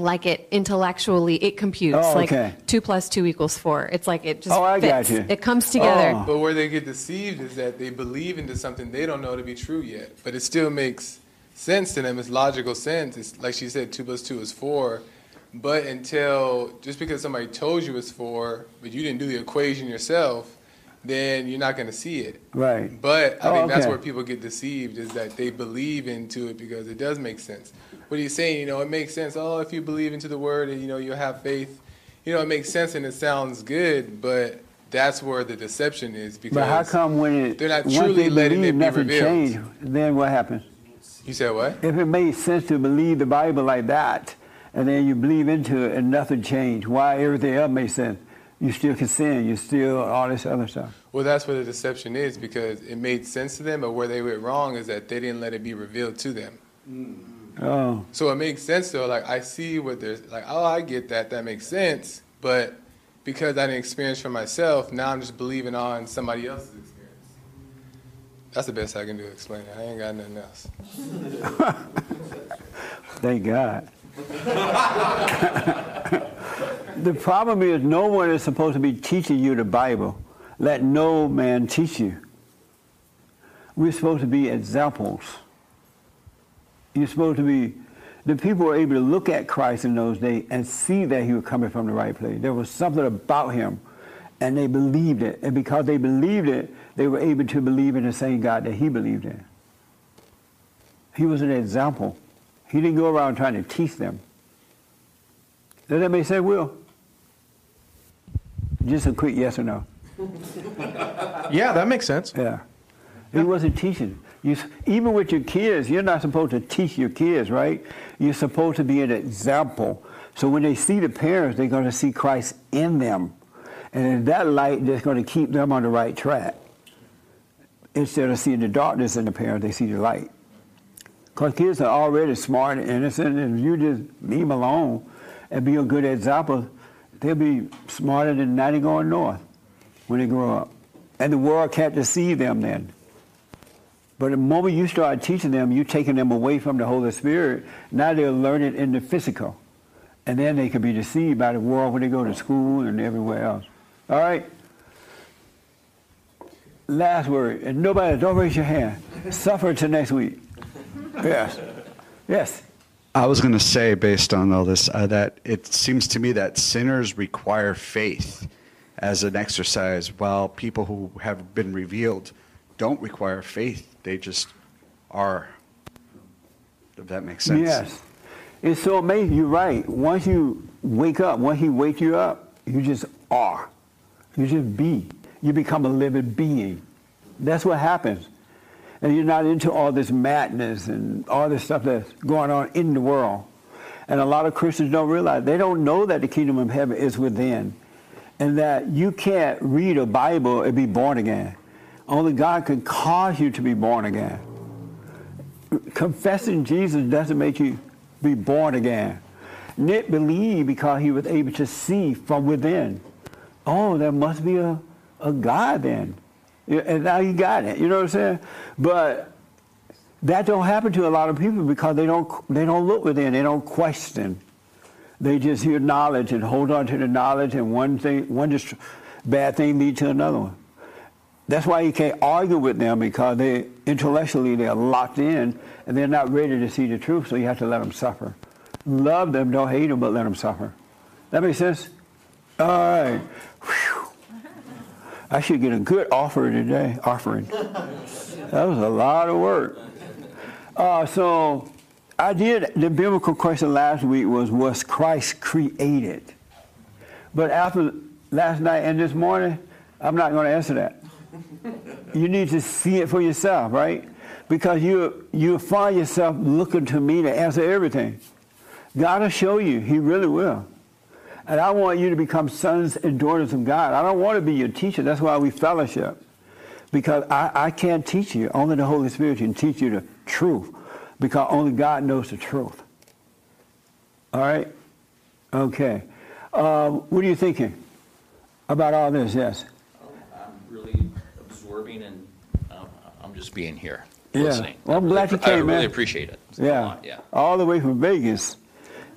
like it intellectually, it computes. Oh, like two plus two equals four. It's like it just Oh, I got you. It comes together. Oh. But where they get deceived is that they believe into something they don't know to be true yet, but it still makes sense to them. It's logical sense. It's like she said, two plus two is four. But until just because somebody told you it's four, but you didn't do the equation yourself, then you're not going to see it. Right. But I Oh, think that's where people get deceived is that they believe into it because it does make sense. What he's saying, you know, it makes sense. Oh, if you believe into the word and you know you'll have faith, you know, it makes sense and it sounds good. But that's where the deception is because But how come when it they're not truly they letting believe, it be nothing revealed. changed? Then what happens? You said what? If it made sense to believe the Bible like that, and then you believe into it and nothing changed, why everything else makes sense? You still can sin. You still all this other stuff. Well, that's where the deception is because it made sense to them, but where they went wrong is that they didn't let it be revealed to them. Hmm. Oh. So it makes sense though. Like I see what there's like. Oh, I get that. That makes sense. But because I didn't experience for myself, now I'm just believing on somebody else's experience. That's the best I can do to explain it. I ain't got nothing else. Thank God. the problem is no one is supposed to be teaching you the Bible. Let no man teach you. We're supposed to be examples. You're supposed to be the people were able to look at Christ in those days and see that he was coming from the right place. There was something about him, and they believed it. And because they believed it, they were able to believe in the same God that he believed in. He was an example. He didn't go around trying to teach them. Does that make sense, Will? Just a quick yes or no. Yeah, that makes sense. Yeah. He wasn't teaching. You, even with your kids, you're not supposed to teach your kids, right? You're supposed to be an example. So when they see the parents, they're going to see Christ in them. And in that light, that's going to keep them on the right track. Instead of seeing the darkness in the parents, they see the light. Because kids are already smart and innocent, and if you just leave them alone and be a good example, they'll be smarter than 90 going north when they grow up. And the world can't deceive them then. But the moment you start teaching them, you're taking them away from the Holy Spirit. Now they'll learn it in the physical. And then they can be deceived by the world when they go to school and everywhere else. All right? Last word. And nobody, don't raise your hand. Suffer till next week. Yes. Yes. I was going to say, based on all this, uh, that it seems to me that sinners require faith as an exercise, while people who have been revealed don't require faith. They just are. If that makes sense. Yes. It's so amazing. You're right. Once you wake up, once he wakes you up, you just are. You just be. You become a living being. That's what happens. And you're not into all this madness and all this stuff that's going on in the world. And a lot of Christians don't realize, they don't know that the kingdom of heaven is within. And that you can't read a Bible and be born again. Only God can cause you to be born again confessing Jesus doesn't make you be born again. Nick believed because he was able to see from within. Oh, there must be a, a God then. And now he got it. You know what I'm saying? But that don't happen to a lot of people because they don't they don't look within, they don't question. They just hear knowledge and hold on to the knowledge and one thing one just bad thing lead to another one. That's why you can't argue with them because they intellectually they're locked in and they're not ready to see the truth. So you have to let them suffer. Love them, don't hate them, but let them suffer. That makes sense. All right. Whew. I should get a good offer today. Offering. That was a lot of work. Uh, so I did. The biblical question last week was: Was Christ created? But after last night and this morning, I'm not going to answer that you need to see it for yourself, right? Because you you find yourself looking to me to answer everything. God will show you. He really will. And I want you to become sons and daughters of God. I don't want to be your teacher. That's why we fellowship. Because I, I can't teach you. Only the Holy Spirit can teach you the truth. Because only God knows the truth. All right? Okay. Uh, what are you thinking about all this? Yes. I'm really absorbing and um, I'm just being here, Yeah. listening. Well, I'm glad you I came, really man. appreciate it. Yeah. lot, yeah. All the way from Vegas.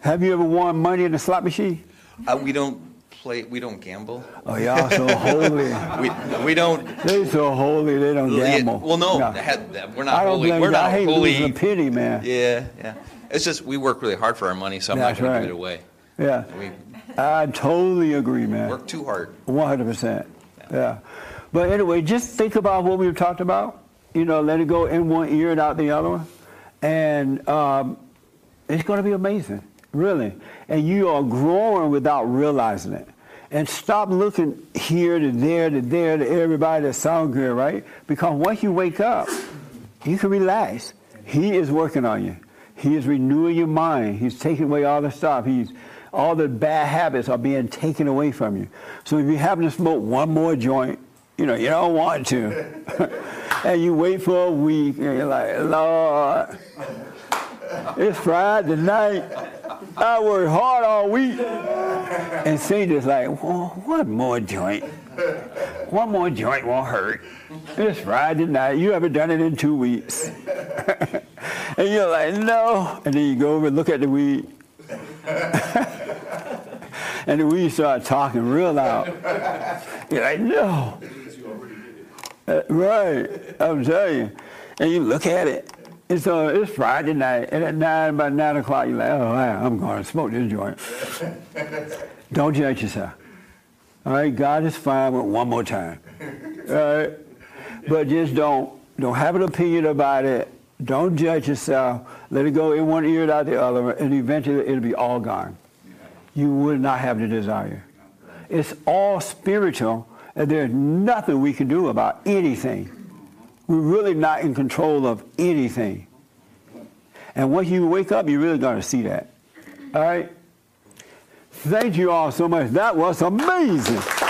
Have you ever won money in a slot machine? Uh, we don't play. We don't gamble. Oh, y'all so holy. we we don't. They so holy. They don't Yeah, gamble. Well, no, No. that- we're not I don't holy. blame We're you. not I hate holy. losing a penny, man. Yeah, yeah. It's just we work really hard for our money, so I'm That's not going right. to give it away. Yeah. We I totally agree, man. work too hard. One hundred percent. Yeah. But anyway, just think about what we've talked about. You know, let it go in one ear and out the other one, and um, it's going to be amazing, really. And you are growing without realizing it. And stop looking here to there to there to everybody that sound good, right? Because once you wake up, you can relax. He is working on you. He is renewing your mind. He's taking away all the stuff. He's all the bad habits are being taken away from you. So if you happen to smoke one more joint, you know, you don't want to. and you wait for a week and you're like, Lord, it's Friday night. I worked hard all week. And Satan's like, well, one more joint. One more joint won't hurt. It's Friday night. You haven't done it in two weeks. and you're like, no. And then you go over and look at the weed. and the weed start talking real loud. You're like, no. Uh, right. I'm telling you. And you look at it. And so it's Friday night. And at nine, about nine o'clock, you're like, oh, wow, I'm going to smoke this joint. Don't judge yourself. All right, God is fine with one more time. All right, but just don't don't have an opinion about it. Don't judge yourself. Let it go in one ear and out the other, and eventually it'll be all gone. You will not have the desire. It's all spiritual, and there's nothing we can do about anything. We're really not in control of anything. And once you wake up, you're really going to see that. All right. Thank you all so much. That was amazing.